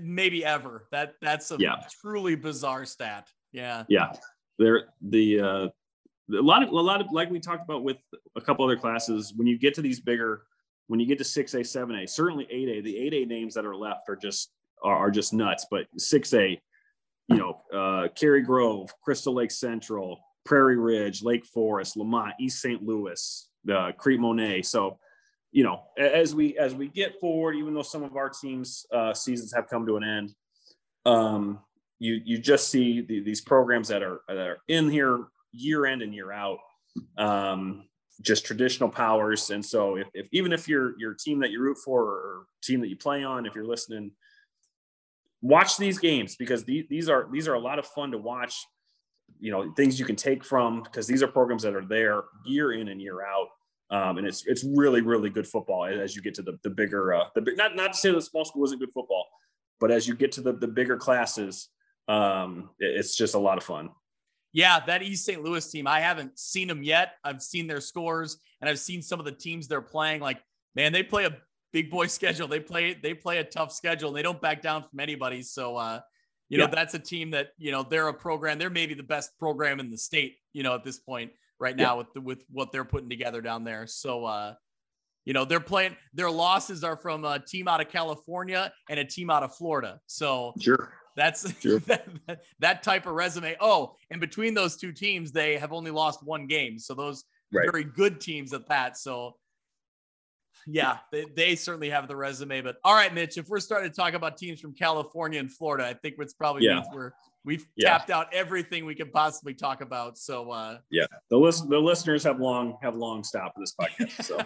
S1: maybe ever. That that's a yeah. truly bizarre stat. Yeah,
S3: yeah. There, the uh, a lot of a lot of like we talked about with a couple other classes. When you get to these bigger, when you get to six A, seven A, certainly eight A, the eight A names that are left are just are, are just nuts. But six A, you [laughs] know, uh, Cary Grove, Crystal Lake Central, Prairie Ridge, Lake Forest, Lemont, East St. Louis, uh, Crete Monee. So, you know, as we as we get forward, even though some of our teams' uh, seasons have come to an end, um, you you just see the, these programs that are that are in here year in and year out, um, just traditional powers. And so, if, if even if your your team that you root for or team that you play on, if you're listening, watch these games because these, these are these are a lot of fun to watch you know things you can take from because these are programs that are there year in and year out. Um, and it's it's really really good football as you get to the the bigger uh, the not not to say the small school isn't good football but as you get to the the bigger classes um, it's just a lot of fun.
S1: Yeah that east st louis team i haven't seen them yet. I've seen their scores and i've seen some of the teams they're playing. Like man they play a big boy [laughs] schedule. They play they play a tough schedule and they don't back down from anybody. So uh you know, yeah. that's a team that, you know, they're a program, they're maybe the best program in the state, you know, at this point right now yeah. with the, with what they're putting together down there. So uh you know, they're playing their losses are from a team out of California and a team out of Florida. So
S3: sure.
S1: That's sure. [laughs] that, that type of resume. Oh, and between those two teams, they have only lost one game. So those right. very good teams at that. So yeah, they, they certainly have the resume. But all right, Mitch, if we're starting to talk about teams from California and Florida, I think it's probably yeah. we're we've yeah. tapped out everything we could possibly talk about. So uh
S3: yeah, the list the listeners have long have long stopped this podcast. [laughs] So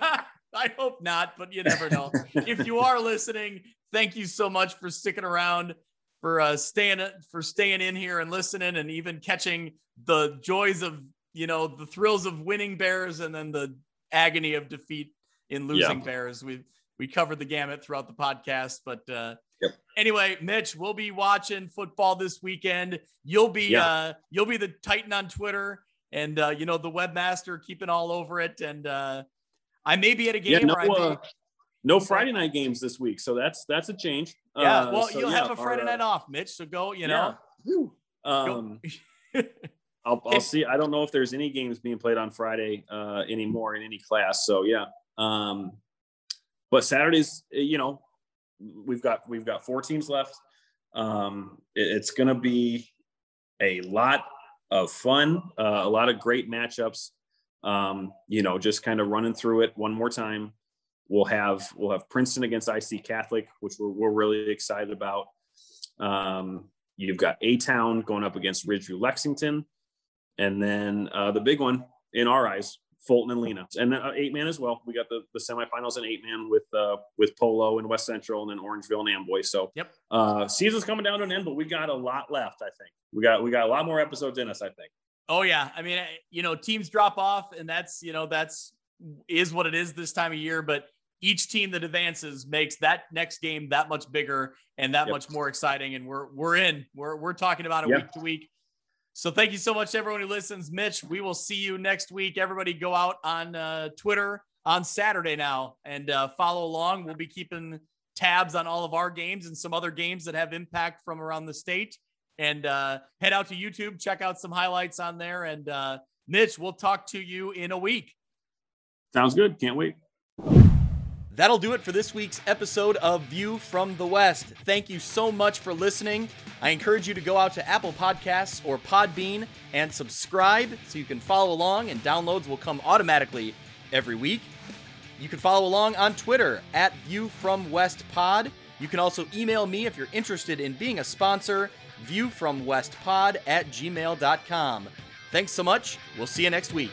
S1: I hope not, but you never know. if you are listening, thank you so much for sticking around, for uh staying for staying in here and listening, and even catching the joys of you know the thrills of winning Bears and then the agony of defeat in losing yeah. Bears. We we covered the gamut throughout the podcast, but uh, yep. anyway, Mitch, we'll be watching football this weekend. You'll be yeah. uh, you'll be the Titan on Twitter, and uh, you know the webmaster keeping all over it. And uh, I may be at a game. Yeah, no, may...
S3: uh, no Friday night games this week, so that's that's a change.
S1: Yeah, uh, well, so, you'll yeah, have a Friday our, night off, Mitch. So go, you know.
S3: Um, [laughs] I'll, I'll see. I don't know if there's any games being played on Friday uh, anymore in any class. So yeah, um, but Saturdays, you know, we've got we've got four teams left. Um, it, it's going to be a lot of fun, uh, a lot of great matchups. Um, you know, just kind of running through it one more time. We'll have we'll have Princeton against IC Catholic, which we're, we're really excited about. Um, you've got A Town going up against Ridgeview Lexington, and then uh, the big one in our eyes, Fulton and Lena, and uh, eight man as well. We got the, the semifinals in eight man with uh, with Polo and West Central, and then Orangeville and Amboy. So
S1: yep,
S3: uh, season's coming down to an end, but we got a lot left. I think we got we got a lot more episodes in us. I think.
S1: Oh yeah, I mean, you know, teams drop off, and that's you know that's is what it is this time of year. But each team that advances makes that next game that much bigger and that yep. much more exciting. And we're we're in. We're we're talking about it yep. week to week. So thank you so much to everyone who listens. Mitch, we will see you next week. Everybody go out on uh, Twitter on Saturday now and uh, follow along. We'll be keeping tabs on all of our games and some other games that have impact from around the state. And uh, head out to YouTube, check out some highlights on there. And uh, Mitch, we'll talk to you in a week.
S3: Sounds good. Can't wait.
S1: That'll do it for this week's episode of View from the West. Thank you so much for listening. I encourage you to go out to Apple Podcasts or Podbean and subscribe so you can follow along, and downloads will come automatically every week. You can follow along on Twitter at View from West Pod. You can also email me if you're interested in being a sponsor, viewfromwestpod at gmail.com. Thanks so much. We'll see you next week.